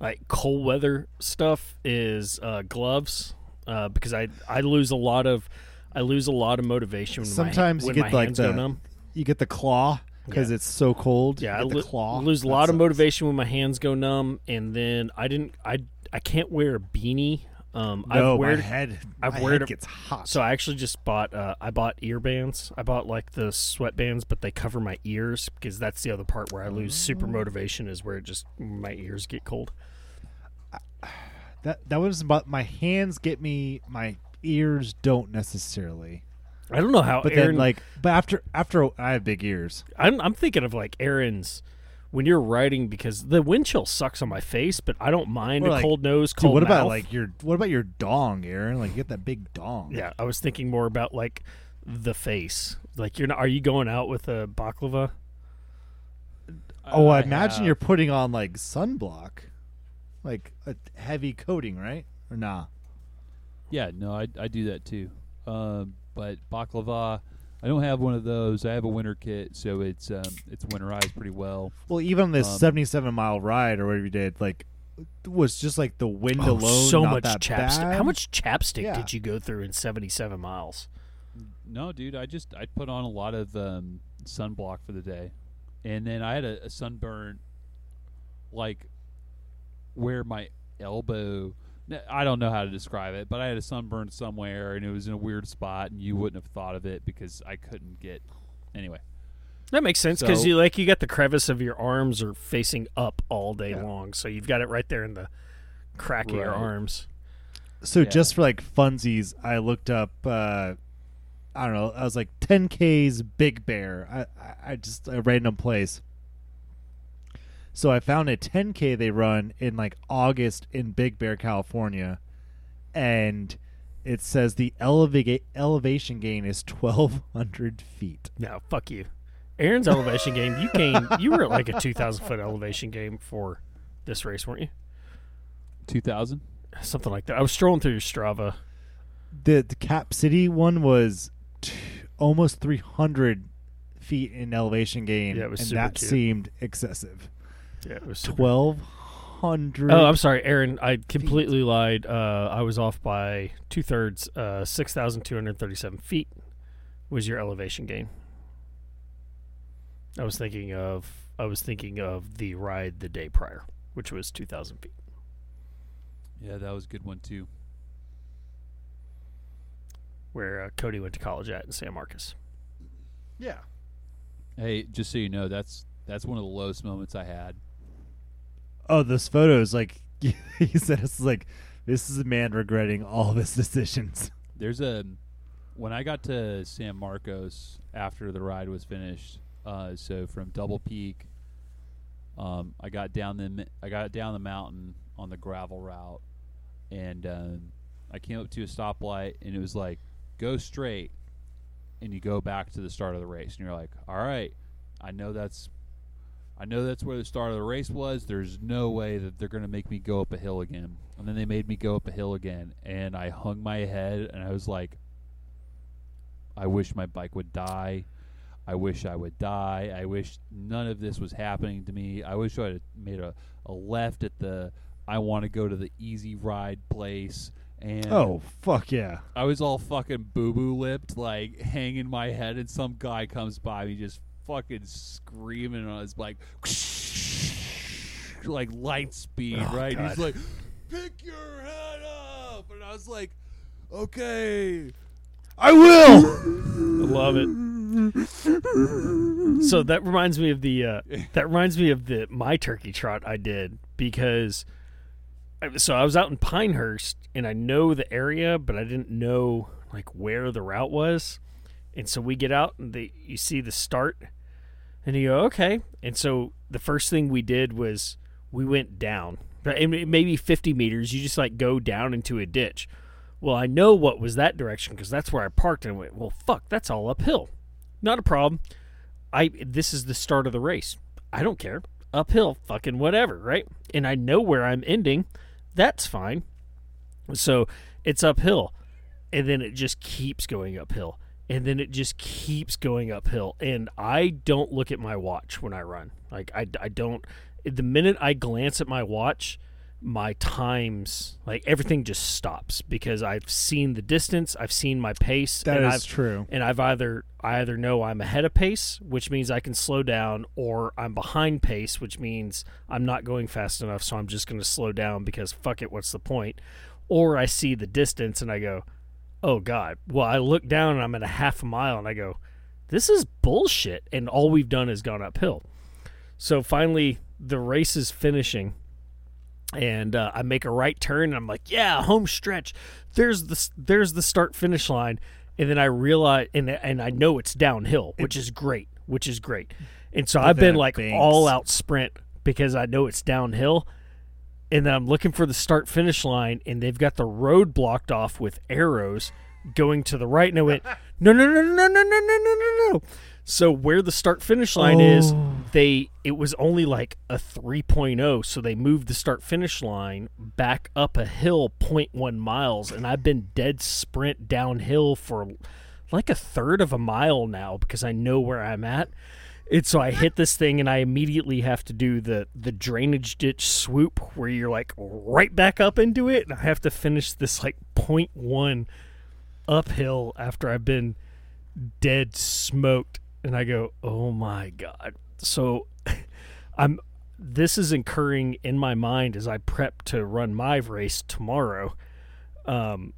like cold weather stuff is uh, gloves uh, because I I lose a lot of I lose a lot of motivation when Sometimes my, you get, my like, hands go the- numb. You get the claw because Yeah. it's so cold. Yeah, I lo- claw. lose a lot of motivation when my hands go numb, and then I didn't I I can't wear a beanie. Um, No, I've my head. I've my weared head gets hot. So I actually just bought uh, I bought ear bands. I bought like the sweatbands, but they cover my ears because that's the other part where I lose Oh. super motivation is where it just my ears get cold. that that was about my hands get me. My ears don't necessarily. I don't know how But Aaron then like, but after after I have big ears. I'm I'm thinking of like Aaron's when you're writing because the wind chill sucks on my face, but I don't mind Or a like- cold nose, Dude, cold what about like your what about your dong, Aaron? Like you get that big dong. Yeah, I was thinking more about like the face. Like you're not. Are you going out with a baklava? Oh, I, I imagine have- you're putting on like sunblock, like a heavy coating, right? Or nah? Yeah, no, I I do that too. Um, but baklava, I don't have one of those. I have a winter kit, so it's um, it's winterized pretty well. Well, even on this Um, 77 mile ride or whatever you did, like, was just like the wind Oh, alone. so not much that chapstick. bad. How much chapstick Yeah. did you go through in 77 miles? No, dude, I just I put on a lot of um, sunblock for the day, and then I had a, a sunburn, like where my elbow. N- I don't know how to describe it, but I had a sunburn somewhere, and it was in a weird spot, and you wouldn't have thought of it because I couldn't get. Anyway, That makes sense because So- you like you got the crevice of your arms are facing up all day Yeah. long, so you've got it right there in the crack of your arms. So Yeah. just for like funsies, I looked up. uh I don't know. I was like 10k's Big Bear. I, I, I just a random place. So I found a 10k they run in like August in Big Bear, California, and it says the eleva- elevation gain is 1,200 feet. No, fuck you. Aaron's elevation game. You came, You were at like a 2,000 foot elevation game for this race, weren't you? two thousand. Something like that. I was strolling through your Strava. The the Cap City one was t- almost 300 feet in elevation gain, Yeah, it was and super that cute. seemed excessive. Yeah, it was. 1,200. Oh, I'm sorry, Aaron. I completely lied. Uh, I was off by two thirds. Uh, Six thousand two hundred thirty-seven feet was your elevation gain. I was thinking of. I was thinking of the ride the day prior, which was two thousand feet. Yeah, that was a good one too. where uh, Cody went to college at in San Marcos. yeah. Hey, just so you know, that's that's one of the lowest moments I had. Oh, those photos, like he said, it's like this is a man regretting all of his decisions. There's a when I got to San Marcos after the ride was finished. Uh, so from Double Peak, um, I got down the I got down the mountain on the gravel route, and um, I came up to a stoplight, and it was like go straight, and you go back to the start of the race, and you're like, all right, I know that's. I know that's where the start of the race was. There's no way that they're going to make me go up a hill again. And then they made me go up a hill again. And I hung my head and I was like, I wish my bike would die. I wish I would die. I wish none of this was happening to me. I wish I had made a, a left at the I want to go to the easy ride place. And Oh, fuck yeah. I was all fucking boo boo lipped, like hanging my head, and some guy comes by me just fucking screaming on his bike, like light speed, Oh, right? God. He's like, pick your head up. And I was like, okay. I will. I love it. So that reminds me of the uh, that reminds me of the my turkey trot I did because I- so I was out in Pinehurst and I know the area but I didn't know like where the route was and so we get out and the you see the start And you go, okay. And so the first thing we did was we went down. Maybe 50 meters, you just like go down into a ditch. Well, I know what was that direction because that's where I parked and went, well, fuck, that's all uphill. Not a problem. I this is the start of the race. I don't care. Uphill, fucking whatever, right? And I know where I'm ending. That's fine. So it's uphill. And then it just keeps going uphill. And then it just keeps going uphill. And I don't look at my watch when I run. Like, I, I don't. The minute I glance at my watch, my times, like everything just stops because I've seen the distance, I've seen my pace, That and is I've true. and I've either I either know I'm ahead of pace, which means I can slow down, or I'm behind pace, which means I'm not going fast enough, so I'm just going to slow down because fuck it, what's the point? Or I see the distance and I go, oh god. Well, I look down and I'm at a half a mile and I go, this is bullshit, and all we've done is gone uphill. So finally, the race is finishing and uh, I make a right turn and I'm like, yeah, home stretch. There's the there's the start finish line, and then I realize and and I know it's downhill, which is great, which is great. And so I've been like banks. all out sprint because I know it's downhill. And then I'm looking for the start finish line, and they've got the road blocked off with arrows going to the right. And I went, no, no, no, no, no, no, no, no, no, no. So where the start finish line is, Oh. they it was only like a 3.0 so they moved the start finish line back up a hill 0.1 miles and i've been dead sprint downhill for like a third of a mile now because i know where i'm at and so i hit this thing and i immediately have to do the the drainage ditch swoop where you're like right back up into it and i have to finish this like 0.1 uphill after i've been dead smoked and I go, "Oh my god." So I'm this is incurring in my mind as I prep to run my race tomorrow. Um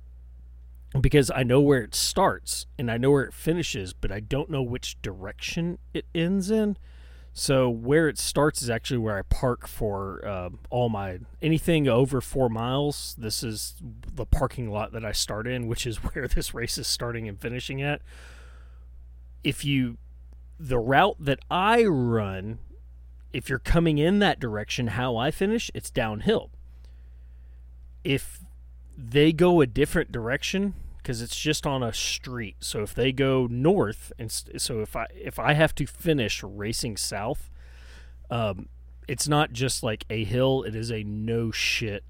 because I know where it starts and I know where it finishes, but I don't know which direction it ends in. So where it starts is actually where I park for uh, all my anything over four miles. This is the parking lot that I start in, which is where this race is starting and finishing at. If you the route that I run, if you're coming in that direction, how I finish, it's downhill. If they go a different direction, because it's just on a street, so if they go north, and so if I if I have to finish racing south, um, it's not just like a hill; it is a no shit,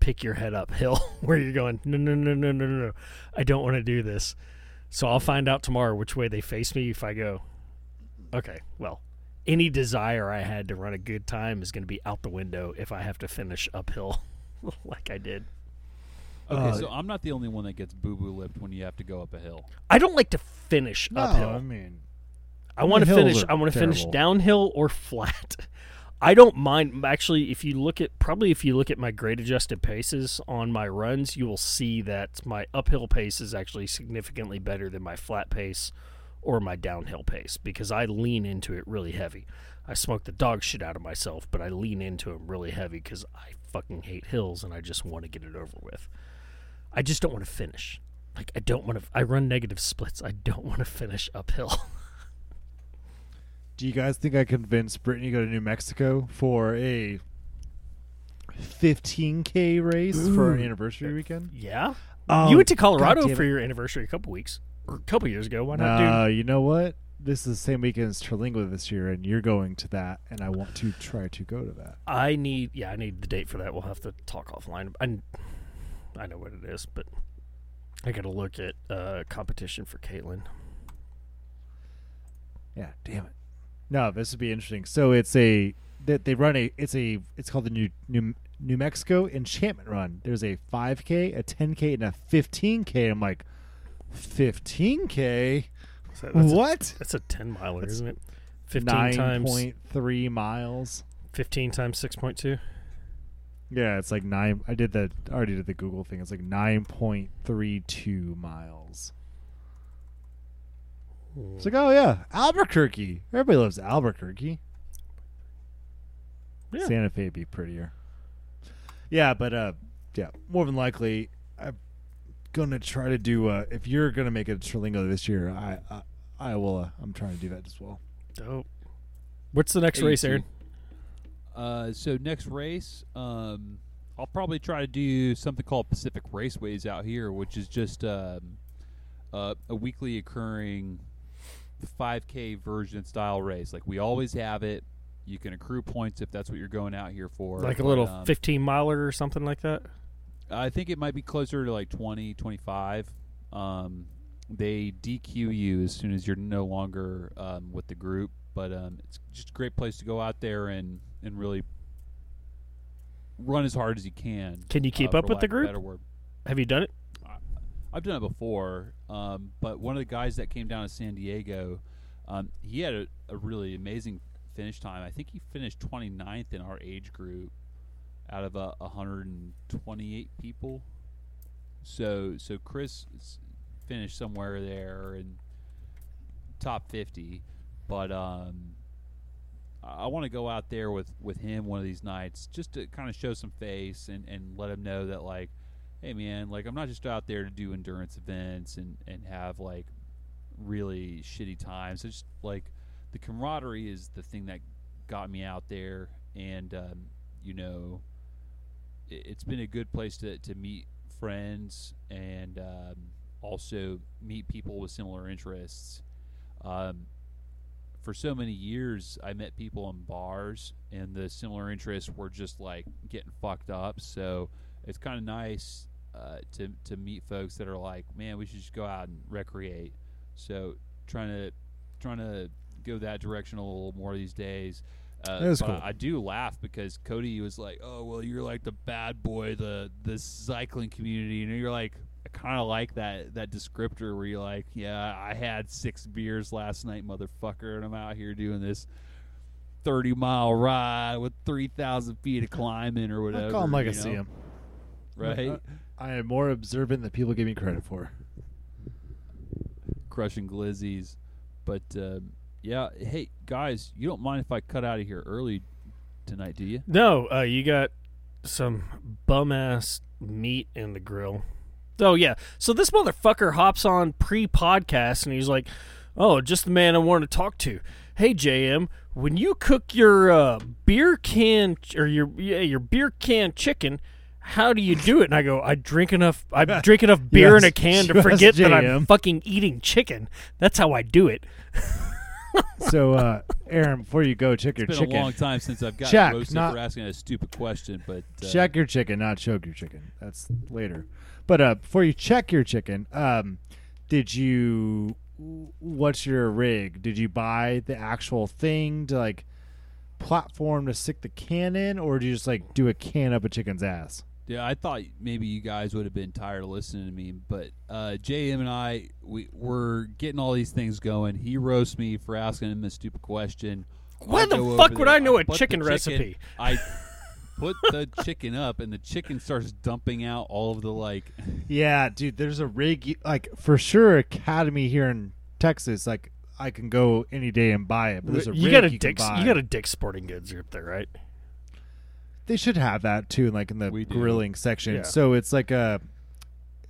pick your head up hill where you're going. No, no, no, no, no, no, no. I don't want to do this. So I'll find out tomorrow which way they face me if I go Okay, well, any desire I had to run a good time is going to be out the window if I have to finish uphill like I did. Okay, Uh, so I'm not the only one that gets boo boo lipped when you have to go up a hill. I don't like to finish No, uphill. I mean, I want to finish. I want to finish downhill or flat. I don't mind. Actually, if you look at probably if you look at my grade adjusted paces on my runs, you will see that my uphill pace is actually significantly better than my flat pace or my downhill pace because I lean into it really heavy. I smoke the dog shit out of myself, but I lean into it really heavy because I fucking hate hills and I just want to get it over with. I just don't want to finish. Like I don't want to. I run negative splits. I don't want to finish uphill. do you guys think I convinced Brittany to go to New Mexico for a 15k race for an Ooh. anniversary weekend? Yeah. Oh, you went to Colorado for your anniversary a couple weeks or a couple years ago. Why not No, you know what? This is the same weekend as Terlingua this year, and you're going to that, and I want to try to go to that. I need. Yeah, I need the date for that. We'll have to talk offline. I, I know what it is, but I got to look at uh, competition for Caitlin. Yeah, damn it. No, this would be interesting. So it's a that they run a it's a it's called the New New New Mexico Enchantment Run. There's a 5k, a 10k, and a 15k. I'm like, 15k? So that's, a, What? that's a ten miler, That's isn't it? Fifteen Nine times point three miles. fifteen times six point two. Yeah, it's like nine. I did the I already did the Google thing. It's like nine point three two miles. It's like, oh yeah, Albuquerque. Everybody loves Albuquerque. Yeah. Santa Fe would be prettier. Yeah, but uh, yeah, more than likely, I'm gonna try to do. Uh, if you're gonna make it to Terlingua this year, I I, I will. Uh, I'm trying to do that as well. Dope. What's the next race, Aaron? Uh, so next race, um, I'll probably try to do something called Pacific Raceways out here, which is just um, uh, a weekly occurring 5K version style race. Like we always have it. You can accrue points if that's what you're going out here for. Like a but, little um, 15 miler or something like that? I think it might be closer to like 20, 25. Um, they DQ you as soon as you're no longer um, with the group, but um, it's just a great place to go out there and, and really run as hard as you can. Can you keep uh, up with the lack of a group? Have you done it? I've done it before, um, but one of the guys that came down to San Diego, um, he had a, a really amazing finish time. I think he finished 29th in our age group out of uh, 128 people. So so Chris finished somewhere there in top 50, but um, I want to go out there with with him one of these nights just to kind of show some face and and let him know that like hey man like i'm not just out there to do endurance events and and have like really shitty times. It's just like the camaraderie is the thing that got me out there and um, you know it, it's been a good place to, to meet friends and um, also meet people with similar interests. Um, for so many years i met people in bars and the similar interests were just like getting fucked up so it's kind of nice uh, to to meet folks that are like, man, we should just go out and recreate. So trying to trying to go that direction a little more these days. Uh, cool. I, I do laugh because Cody was like, "Oh, well, you're like the bad boy, the the cycling community," and you're like, I kind of like that that descriptor where you're like, "Yeah, I had six beers last night, motherfucker, and I'm out here doing this." 30 mile ride with 3,000 feet of climbing or whatever. I call him like I see him. Right? Uh, I am more observant than people give me credit for. crushing glizzies. But um, yeah, hey guys, you don't mind if I cut out of here early tonight, do you? No, uh, you got some bum ass meat in the grill. Oh yeah. So this motherfucker hops on pre podcast and he's like, "Oh, just the man I want to talk to." Hey JM, when you cook your uh, beer can or your yeah your beer can chicken, how do you do it? And I go, I drink enough. I drink enough beer in a can to forget that I'm fucking eating chicken. That's how I do it. So, uh, Aaron, before you go, check your chicken. It's been chicken. a long time since I've got Check, roasted not- for asking a stupid question, but uh, check your chicken, not choke your chicken. That's later. But uh, before you check your chicken, um, did you? What's your rig? Did you buy the actual thing to like platform to stick the can in, or do you just like do a can up a chicken's ass? Yeah, I thought maybe you guys would have been tired of listening to me, but uh, JM and I, we we're getting all these things going. He roasts me for asking him a stupid question. Why the fuck over would I know a put the chicken recipe? I put the chicken up, and the chicken starts dumping out all of the like. Yeah, dude. There's a rig like for sure Academy here in Texas. Like I can go any day and buy it. But there's a you rig got a you can Dick's. buy. You got a Dick's Sporting Goods up there, right? They should have that too, like in the We do. grilling section. Yeah. So it's like a,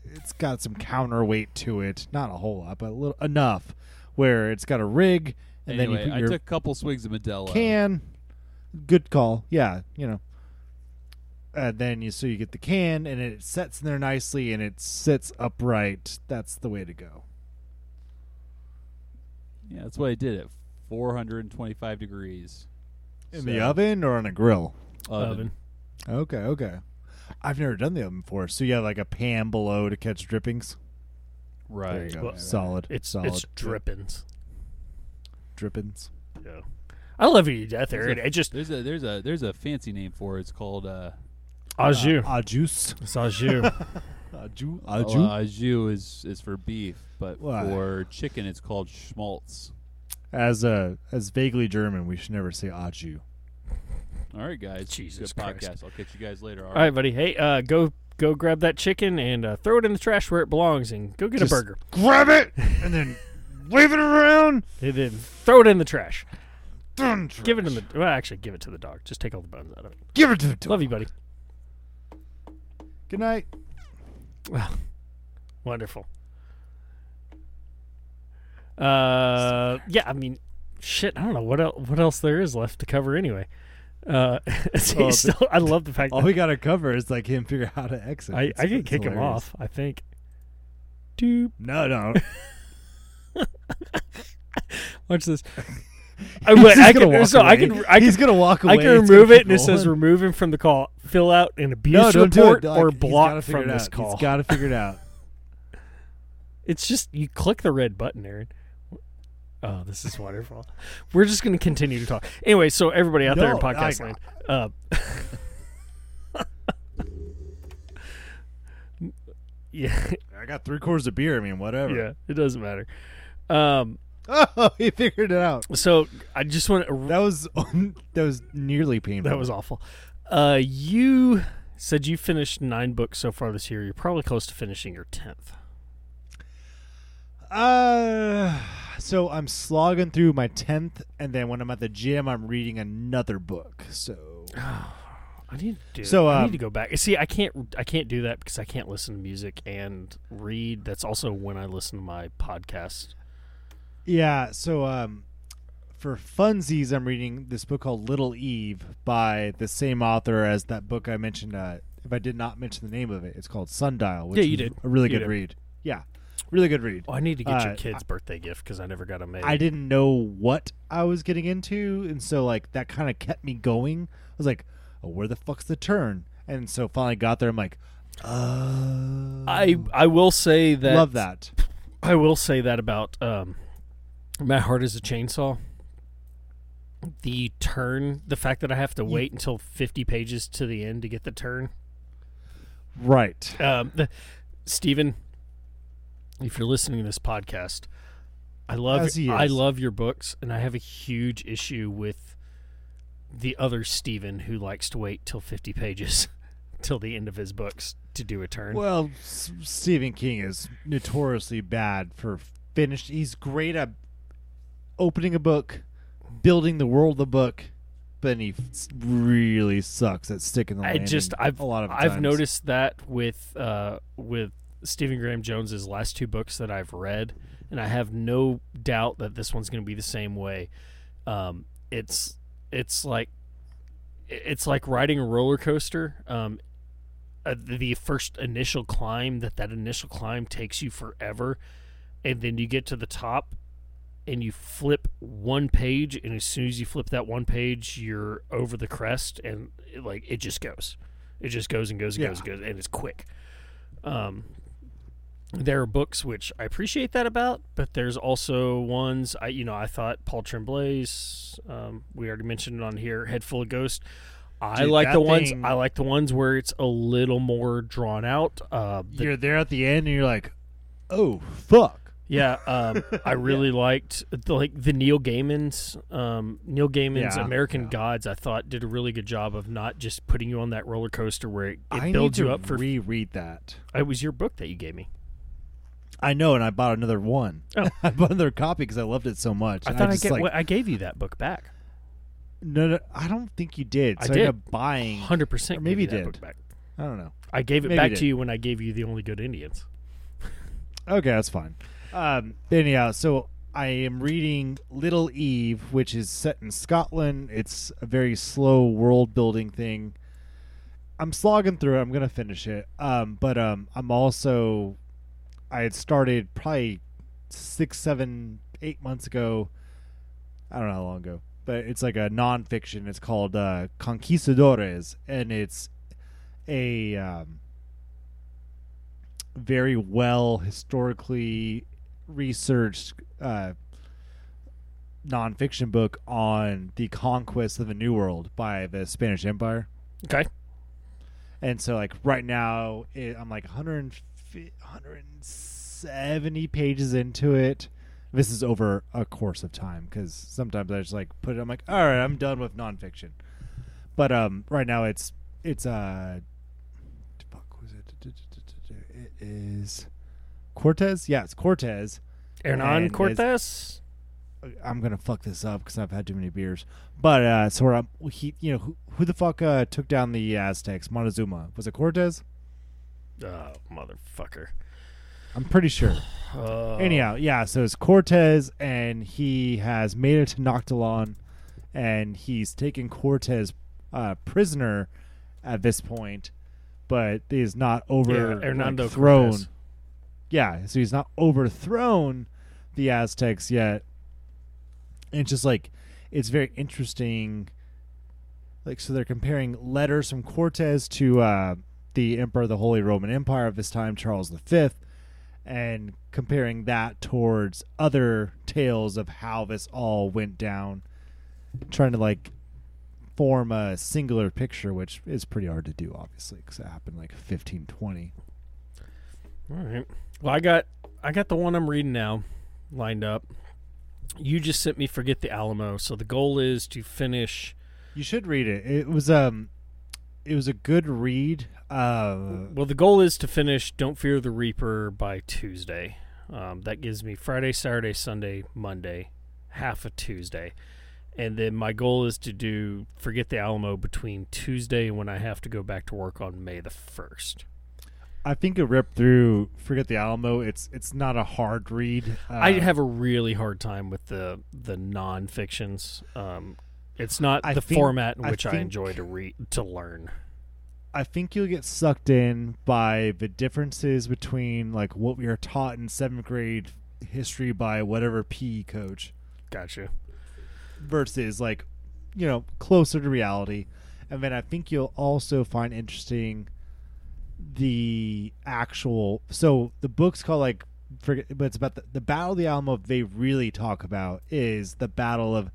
it's got some counterweight to it. Not a whole lot, but a little enough where it's got a rig, and anyway, then you put I your took a couple swigs of Modelo. can. Good call. Yeah, you know. And then you so you get the can, and it sets in there nicely, and it sits upright. That's the way to go. Yeah, that's what I did at 425 degrees In So- the oven or on a grill. oven. Okay, okay. I've never done the oven before. So you have like a pan below to catch drippings. Right. There you go. Well, solid. It's solid. it's drippings. drippings. Yeah. I love you to death, There's Aaron. a- It just There's a there's a there's a fancy name for it. It's called uh, au jus. Uh, juice. It's au jus. Uh, ju- uh, au jus is is for beef, but Why? for chicken it's called schmaltz. As uh, as vaguely German, we should never say ajou. All right, guys. Jesus Good Christ. podcast. I'll catch you guys later. All right, buddy. Hey, uh, go go grab that chicken and uh, throw it in the trash where it belongs, and go get Just- a burger. Grab it and then wave it around. And then throw it in the trash. Done Give it in the. Well, actually, give it to the dog. Just take all the bones out of it. Give it to the dog. Love you, buddy. Good night. Well, wonderful. Uh, yeah. I mean, shit, I don't know what el- what else there is left to cover anyway. Uh, so Oh, he's the- still, I love the fact All that we gotta cover is like him figure out how to exit. I, I can kick him off. I think. Doop. No, no. Watch this. I, He's I can, walk so I can I He's can gonna walk away. I can gonna remove it and it says remove him from the call. Fill out an abuse no, do report it. or block from this out. call. He's got to figure it out. It's just you click the red button, Aaron. Oh, this is wonderful. We're just going to continue to talk. Anyway, so everybody out there in No, podcast I- land, uh, yeah, I got three quarters of beer. I mean, whatever. yeah, it doesn't matter. Um, Oh, he figured it out. so I just want to. That was that was nearly painful. That was awful. Uh, you said you finished nine books so far this year. You're probably close to finishing your tenth. Uh, so I'm slogging through my tenth, and then when I'm at the gym, I'm reading another book. So I need to do. So, I um, need to go back. See, I can't. I can't do that because I can't listen to music and read. That's also when I listen to my podcast. Yeah, so um, for funsies, I'm reading this book called Little Eve by the same author as that book I mentioned. Uh, if I did not mention the name of it, it's called Sundial. Which Yeah, you did. A really You good did. read. Yeah, really good read. Oh, I need to get your Uh, kid's birthday gift because I never got a mail. I didn't know what I was getting into, and so like that kind of kept me going. I was like, "Oh, where the fuck's the turn?" And so finally got there. I'm like, "Uh." I I will say that love that. I will say that about um, My Heart is a Chainsaw. The turn, the fact that I have to wait until 50 pages to the end to get the turn. Right. Um, the, Stephen, if you're listening to this podcast, I love I love your books, and I have a huge issue with the other Stephen who likes to wait till 50 pages till the end of his books to do a turn. Well, S- Stephen King is notoriously bad for finished. He's great at opening a book, building the world of the book, but he really sucks at sticking the I just I've a lot of I've times. noticed that with uh with Stephen Graham Jones's last two books that I've read, and I have no doubt that this one's going to be the same way. Um, it's it's like it's like riding a roller coaster. Um, uh, the first initial climb that that initial climb takes you forever, and then you get to the top. And you flip one page, and as soon as you flip that one page, you're over the crest, and it, like it just goes, it just goes and goes and Yeah. goes and goes, and it's quick. Um, there are books which I appreciate that about, but there's also ones I, you know, I thought Paul Tremblay's, um, we already mentioned it on here, Head Full of Ghost. I Dude, like the ones thing- I like the ones where it's a little more drawn out. Uh, the You're there at the end, and you're like, "Oh fuck." Yeah, um, I really liked the, like the Neil Gaiman's um, Neil Gaiman's Yeah, American yeah. Gods. I thought did a really good job of not just putting you on that roller coaster where it, it I builds you up for. reread that. it was your book that you gave me. I know, and I bought another one. Oh. I bought another copy because I loved it so much. I thought I, just, get, like, well, I gave you that book back. no, no, I don't think you did. I So did. ended up buying. Hundred percent. Maybe gave you did. book back. I don't know. I gave it Maybe back to you when I gave you the Only Good Indians. Okay, that's fine. Um, anyhow, so I am reading Little Eve, which is set in Scotland. It's a very slow world building thing. I'm slogging through it. I'm gonna finish it. Um, but um, I'm also I had started probably six, seven, eight months ago. I don't know how long ago, but it's like a nonfiction. It's called uh, Conquistadores, and it's a um, very well historically researched uh, nonfiction book on the conquest of the New World by the Spanish Empire. Okay. And so, like right now, it, I'm like 150 170 pages into it. This is over a course of time because sometimes I just like put it. I'm like, all right, I'm done with nonfiction. But um, right now it's it's uh, fuck, was it? It is Cortez. Yeah, it's Cortez. Hernan Cortez. I'm gonna fuck this up because I've had too many beers. But uh, so um, he, you know, who, who the fuck uh, took down the Aztecs? Montezuma was it Cortez? Oh, motherfucker. I'm pretty sure. Uh, Anyhow, yeah. So it's Cortez, and he has made it to Noctilon, and he's taken Cortez uh, prisoner at this point, but is not over yeah, like, thrown. Cortez. Yeah, so he's not overthrown the Aztecs yet. And it's just like it's very interesting. Like so, they're comparing letters from Cortez to uh, the Emperor of the Holy Roman Empire of this time, Charles V, and comparing that towards other tales of how this all went down, trying to like form a singular picture, which is pretty hard to do, obviously, because it happened like 1520. All right. Well, I got I got the one I'm reading now lined up. You just sent me Forget the Alamo, so the goal is to finish. You should read it. It was um, it was a good read. Uh, Well, the goal is to finish Don't Fear the Reaper by Tuesday. Um, that gives me Friday, Saturday, Sunday, Monday, half of Tuesday. And then my goal is to do Forget the Alamo between Tuesday and when I have to go back to work on May the 1st. I think it ripped through. Forget the Alamo. It's it's not a hard read. Uh, I have a really hard time with the the non fictions. Um, it's not I the think- format in which I, think- enjoy to read to learn. I think you'll get sucked in by the differences between like what we are taught in seventh grade history by whatever PE coach Gotcha. versus like you know closer to reality and then i think you'll also find interesting the actual so the book's called like forget but it's about the, the battle of the alamo they really talk about is the battle of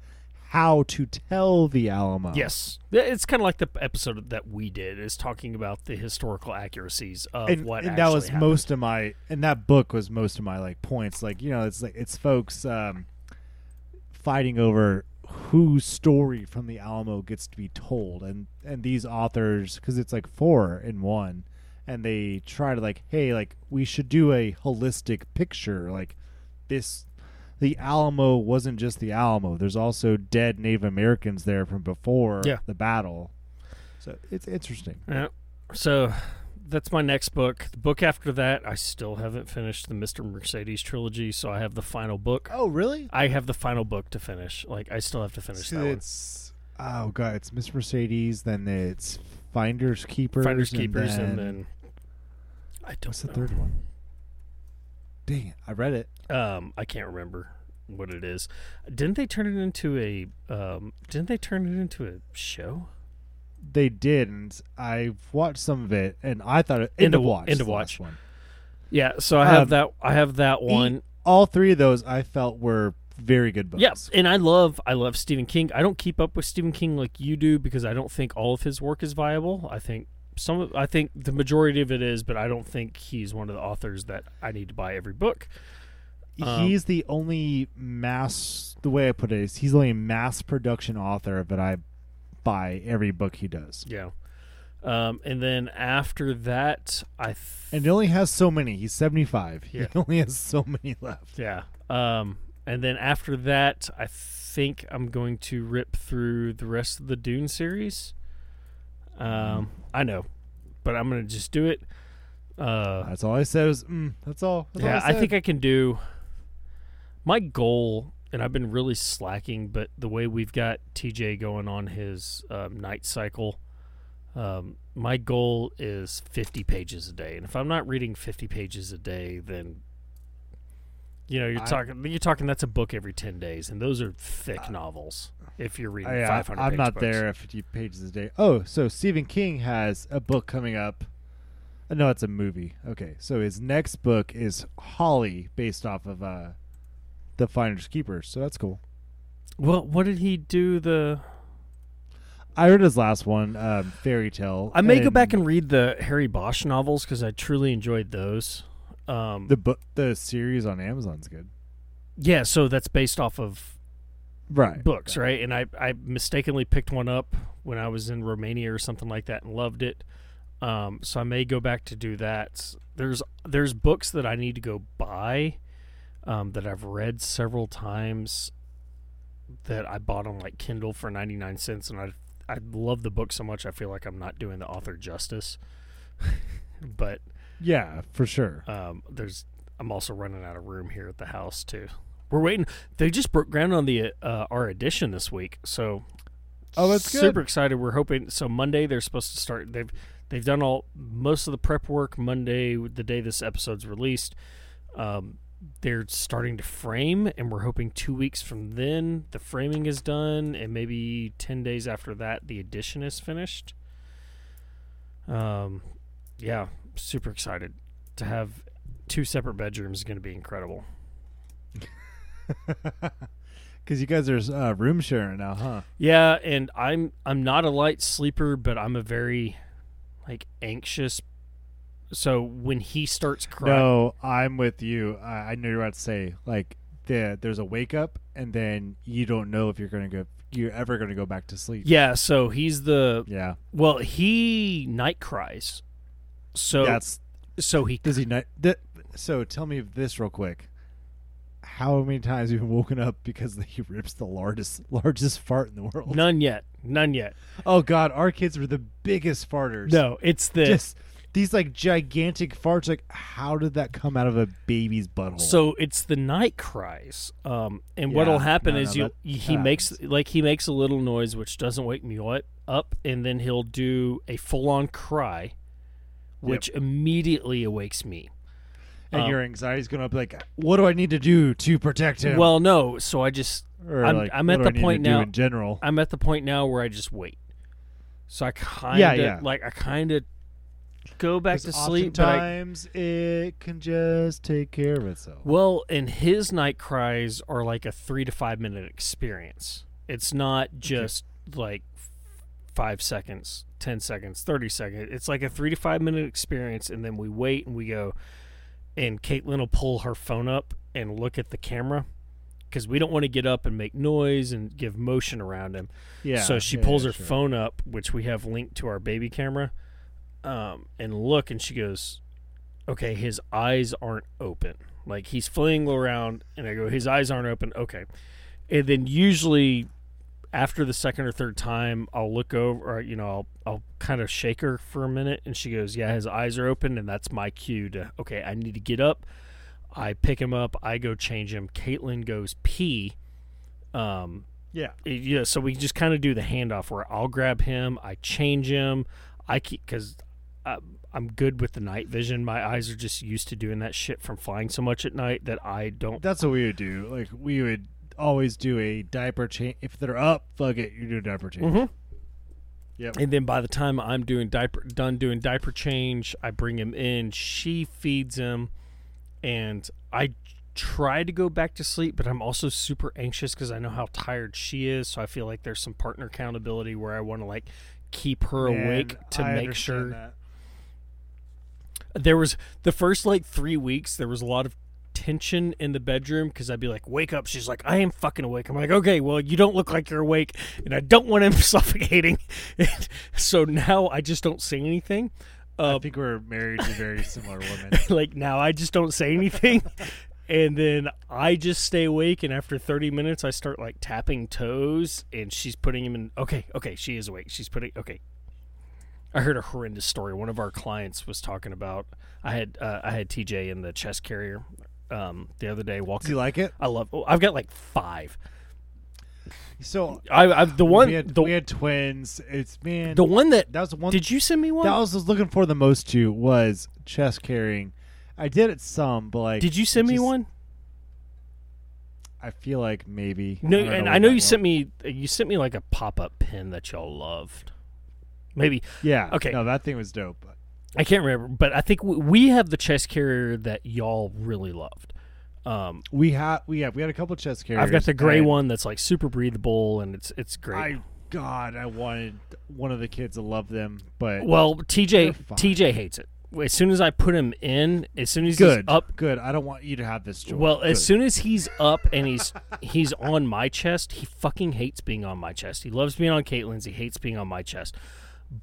how to tell the alamo. Yes, it's kind of like the episode that we did is talking about the historical accuracies of and, what and that was happened. most of my and that book was most of my like points. Like you know it's like it's folks um fighting over whose story from the alamo gets to be told. And and these authors because it's like four in one and they try to like hey like we should do a holistic picture like this the alamo wasn't just the alamo there's also dead native americans there from before Yeah. the battle so it's interesting Yeah. So that's my next book. The book after that, I still haven't finished the Mr. Mercedes trilogy, so I have the final book. oh really I have the final book to finish. Like I still have to finish that one. oh god, it's Mr. Mercedes, then it's Finders Keepers, Finders and Keepers, then, and then I don't what's the know. third one? Dang, it, I read it. Um, I can't remember what it is. Didn't they turn it into a? Um, didn't they turn it into a show? They did, and I've watched some of it, and I thought it, End end of watch, end of watch. one. Yeah. So I have Um, that. I have that one. All three of those I felt were very good books. Yeah, and I love I love Stephen King. I don't keep up with Stephen King like you do because I don't think all of his work is viable. I think some of, I think the majority of it is, but I don't think he's one of the authors that I need to buy every book. Um, he's the only mass. The way I put it is, he's the only mass production author that I buy every book he does, Yeah. Um, and then after that, I th- and he only has so many. He's seventy five. Yeah. He only has so many left. yeah. Um, and then after that, I think I'm going to rip through the rest of the Dune series. Um, I know, but I'm gonna just do it. Uh, That's all I said. Was mm, that's all. That's all yeah, I said. think I can do. My goal, and I've been really slacking, but the way we've got TJ going on his um, night cycle, um, my goal is 50 pages a day. And if I'm not reading 50 pages a day, then you know you're I- talking you're talking that's a book every 10 days, and those are thick novels. If you're reading I, I, 500, I'm page not books. there at 50 pages a day. Oh, so Stephen King has a book coming up. Uh, No, it's a movie. Okay, so his next book is Holly, based off of uh, the Finders Keepers. So that's cool. Well, what did he do? The I read his last one, um, Fairy Tale. I may go back and read the Harry Bosch novels because I truly enjoyed those. Um, the book. The series on Amazon's good. Yeah, so that's based off of Right. books, right? And I I mistakenly picked one up when I was in Romania or something like that and loved it. Um, so I may go back to do that. There's there's books that I need to go buy um, that I've read several times that I bought on like Kindle for 99 cents and I I love the book so much I feel like I'm not doing the author justice. but Yeah, for sure. um, there's I'm also running out of room here at the house too. We're waiting. They just broke ground on the uh, our addition this week, so Oh, that's good. super excited. We're hoping so Monday they're supposed to start. They've they've done all most of the prep work Monday, the day this episode's released. Um, they're starting to frame, and we're hoping two weeks from then the framing is done, and maybe ten days after that the addition is finished. Um, yeah, super excited to have two separate bedrooms. Is going to be incredible. Because you guys are uh, room sharing now, huh? Yeah, and I'm I'm not a light sleeper, but I'm a very like anxious. So when he starts crying, No, I'm with you. I, I know you're about to say like the, there's a wake up, and then you don't know if you're gonna go, you're ever gonna go back to sleep. yeah. So he's the yeah. well, he night cries. So That's so he does he not? Th- so tell me this real quick. How many times have you been woken up because he rips the largest largest fart in the world? none yet, none yet. Oh God, our kids were the biggest farters. No, it's the just these like gigantic farts. Like, how did that come out of a baby's butthole? So it's the night cries, um, and what'll happen no, is no, you he makes happens. like he makes a little noise which doesn't wake me up, and then he'll do a full on cry, which immediately awakes me. and um, your anxiety's going to be like, what do I need to do to protect him? Well, no, so I just I'm- like, I'm at the I point now- in general. I'm at the point now where I just wait. So I kind of Yeah, yeah. like I kind of go back to sleep. Oftentimes it can just take care of itself. well, and his night cries are like a three to five minute experience. It's not just like f- five seconds, ten seconds, thirty seconds. It's like a three to five minute experience, and then we wait and we go. And Caitlin will pull her phone up and look at the camera because we don't want to get up and make noise and give motion around him. Yeah. so she yeah, pulls yeah, her sure. phone up, which we have linked to our baby camera, um, and look, and she goes, "Okay, his eyes aren't open. Like he's flailing around." And I go, "His eyes aren't open." Okay, and then usually after the second or third time, I'll look over, or you know, I'll I'll kind of shake her for a minute, and she goes, "Yeah, his eyes are open," and that's my cue to okay, I need to get up. I pick him up. I go change him. Caitlin goes pee. Um, Yeah. yeah, so we just kind of do the handoff where I'll grab him, I change him, I keep because I'm good with the night vision. My eyes are just used to doing that shit from flying so much at night that I don't. That's what we would do. Like we would always do a diaper change. If they're up, fuck it, you do a diaper change. Mhm. Yep. And then by the time I'm doing diaper done doing diaper change, I bring him in. She feeds him, and I try to go back to sleep, but I'm also super anxious because I know how tired she is. So I feel like there's some partner accountability where I want to like keep her Man, awake to I make sure that. there was the first like three weeks there was a lot of tension in the bedroom because i'd be like wake up. She's like i am fucking awake. I'm like okay well you don't look like you're awake and i don't want him suffocating. So now i just don't say anything. Uh, I think we're married to very similar women. like now i just don't say anything and then i just stay awake and after 30 minutes i start like tapping toes and she's putting him in okay okay she is awake. She's putting okay. I heard a horrendous story. One of our clients was talking about i had uh, i had tj in the chest carrier um, the other day Do you like it? i love oh, i've got like five So i i've the one we had, the, we had twins. It's man. the one that that was the one. did you send me one that was, I was looking for the most to was chest carrying. I did it some, but like. did you send it me just- one I feel like maybe. No, don't and what I know you sent me you sent me like a pop up pin that y'all loved. Maybe Yeah. Okay. No, that thing was dope. I can't remember, but I think we have the chest carrier that y'all really loved. Um, we had we have we had a couple chest carriers. I've got the gray one that's like super breathable and it's it's great. I God, I wanted one of the kids to love them, but well, TJ. TJ hates it. As soon as I put him in, as soon as he's up good. I don't want you to have this joy. Well, as soon as he's up and he's he's on my chest, he fucking hates being on my chest. He loves being on Caitlin's. He hates being on my chest.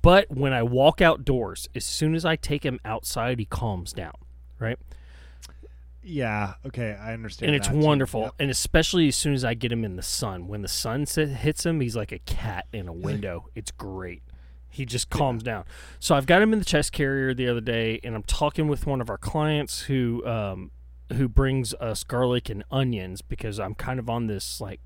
But when I walk outdoors, as soon as I take him outside, he calms down, right? Yeah. Okay, I understand. And it's wonderful. Yep. And especially as soon as I get him in the sun. When the sun hits him, he's like a cat in a window. It's great. He just calms down. So I've got him in the chest carrier the other day, and I'm talking with one of our clients who um, who brings us garlic and onions because I'm kind of on this like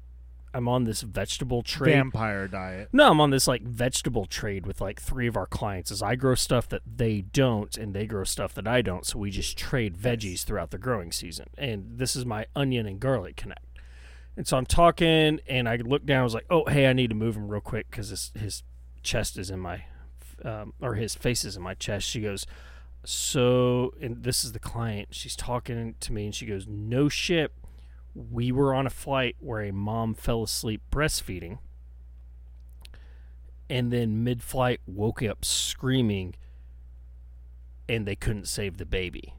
I'm on this vegetable trade. Vampire diet. No, I'm on this like vegetable trade with like three of our clients. As I grow stuff that they don't, and they grow stuff that I don't, so we just trade veggies throughout the growing season. And this is my onion and garlic connect. And so I'm talking, and I look down. I was like, "Oh, hey, I need to move him real quick because his his chest is in my, um, or his face is in my chest." She goes, "So," and this is the client. She's talking to me, and she goes, "No shit." We were on a flight where a mom fell asleep breastfeeding and then mid flight woke up screaming and they couldn't save the baby.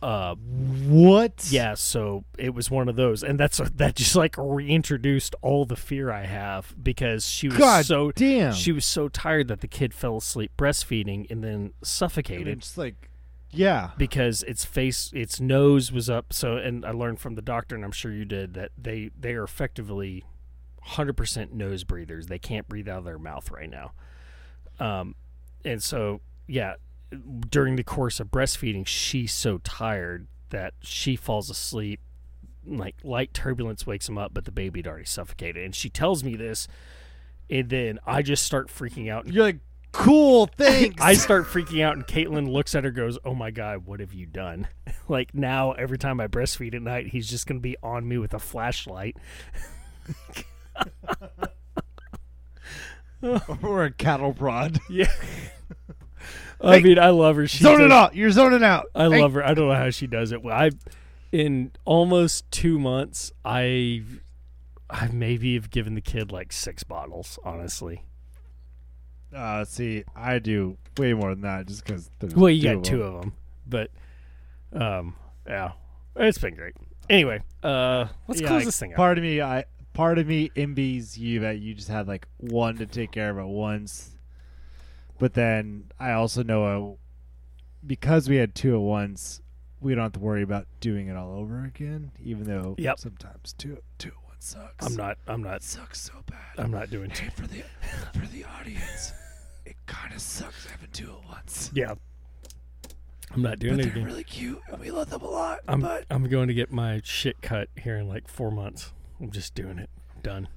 Uh, what? Yeah, so it was one of those, and that's that just like reintroduced all the fear I have because she was God so damn. she was so tired that the kid fell asleep breastfeeding and then I mean, suffocated like, yeah. because its face its nose was up. So and i learned from the doctor and i'm sure you did that they they are effectively 100% nose breathers. They can't breathe out of their mouth right now. Um and so yeah during the course of breastfeeding she's so tired that she falls asleep like light turbulence wakes him up but the baby had already suffocated. And she tells me this and then i just start freaking out. You're like, cool, thanks. I start freaking out, and Caitlin looks at her, goes, "Oh my god, what have you done?" like now, every time I breastfeed at night, he's just gonna be on me with a flashlight. or a cattle prod. Yeah. I Hey, mean, I love her. She zoning does- out. You're zoning out. I Hey. love her. I don't know how she does it. Well, I, in almost two months, I, I maybe have given the kid like six bottles. Honestly, Uh, see, I do way more than that just because. well, you got two of them, but, um, yeah, it's been great. Anyway, uh, let's Yeah, close like, this thing out. Part of me, I part of me envies you that you just had like one to take care of at once. But then I also know uh because we had two at once, we don't have to worry about doing it all over again. Even though Yep. sometimes two two at once sucks. I'm not. I'm not. It sucks so bad. I'm not doing. Hey, for the for the audience, it kind of sucks having two it once. Yeah. I'm not doing But it they're again. really cute, and we love them a lot. I'm but I'm going to get my shit cut here in like four months. I'm just doing it. I'm done.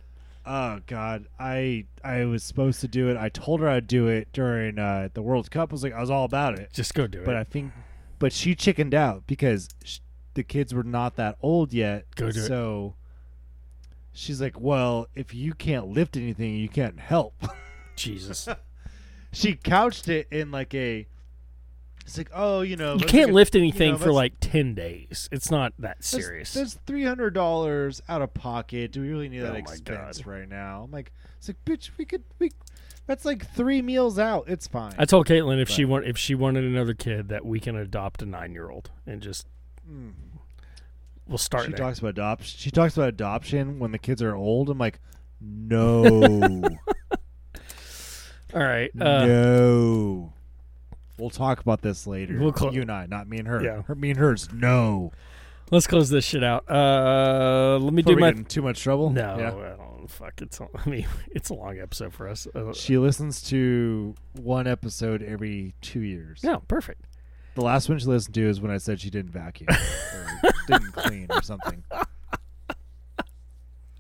Oh God, I I was supposed to do it. I told her I'd do it during uh, the World Cup. I was like, I was all about it, Just go do but it. But I think, but she chickened out because sh- the kids were not that old yet. Go do it. so she's like, well, if you can't lift anything, you can't help. Jesus. she couched it in like a. It's like, oh, you know, You can't take a- lift you anything know, for like ten days. It's not that serious. That's three hundred dollars out of pocket. Do we really need Oh that my expense right now? I'm like, it's like, bitch, we could, we. That's like three meals out. It's fine. I told Caitlin if she want if she wanted another kid that we can adopt a nine year old and just Mm. We'll start She there. talks about adoption. She talks about adoption when the kids are old. I'm like, no, All right. Uh, no. We'll talk about this later. We'll clo- you and I, not me and her. Yeah. her, me and hers. No. Let's close this shit out. Uh, let me Before do we my get in too much trouble. no. Yeah. well, fuck. It's. a- I mean, it's a long episode for us. Uh, She listens to one episode every two years. no, perfect. The last one she listened to is when I said she didn't vacuum or didn't clean or something.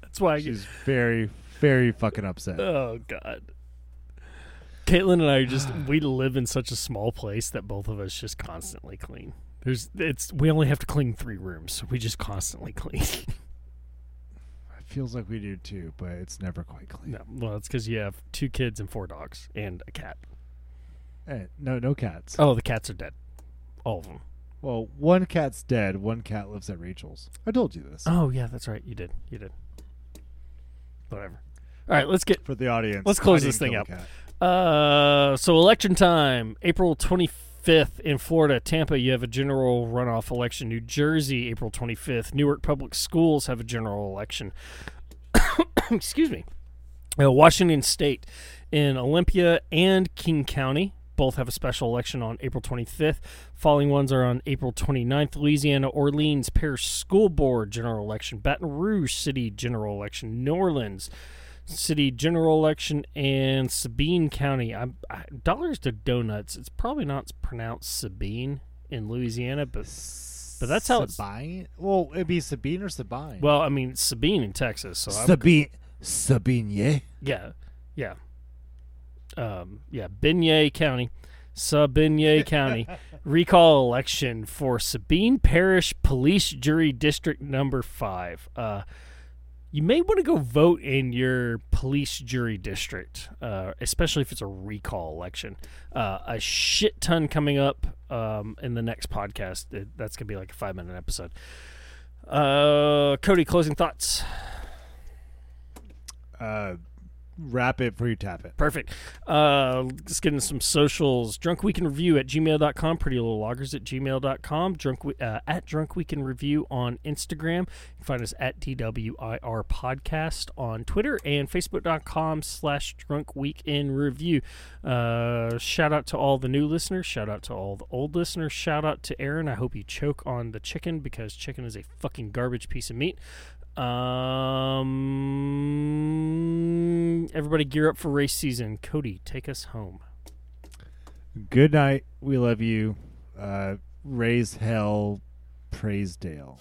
That's why. I get, She's very, very fucking upset. oh God. Caitlin and I are just we live in such a small place that both of us just constantly clean. There's it's we only have to clean three rooms, so we just constantly clean. It feels like we do too, but it's never quite clean. no, well, it's because you have two kids and four dogs and a cat. Eh, no, no cats. Oh, the cats are dead, all of them. Well, one cat's dead. One cat lives at Rachel's. I told you this Oh yeah, that's right. You did. You did. Whatever. All right, let's get for the audience. Let's close this thing up. Uh, so election time, April 25th in Florida. Tampa, you have a general runoff election. New Jersey, April 25th. Newark Public Schools have a general election. Excuse me. Uh, Washington State in Olympia and King County both have a special election on April 25th. Following ones are on April 29th. Louisiana Orleans Parish School Board general election. Baton Rouge City general election. New Orleans City general election and Sabine County. I'm I, dollars to donuts. It's probably not pronounced Sabine in Louisiana, but But that's how it's- Sabine. Well, it'd be Sabine or Sabine. Well, I mean Sabine in Texas, so Sabine. Sabine. Yeah. yeah, yeah, um, yeah, Beignet County, Sabine County recall election for Sabine Parish Police Jury District Number Five. Uh, you may want to go vote in your police jury district, uh, especially if it's a recall election. Uh, a shit ton coming up um, in the next podcast. It- that's gonna be like a five minute episode. Uh, Cody, closing thoughts. Wrap it before you tap it. Perfect. Uh, let's get into some socials. Drunk Weekend Review at gmail.com. Pretty Little Loggers at gmail.com. Drunk, uh, at Drunk Weekend Review on Instagram. You can find us at DWIR Podcast on Twitter and Facebook.com slash Drunk Weekend Review. Uh, shout out to all the new listeners. Shout out to all the old listeners. Shout out to Aaron. I hope you choke on the chicken because chicken is a fucking garbage piece of meat. Um, everybody gear up for race season. Cody, take us home. Good night. We love you. Uh, raise hell. Praise Dale.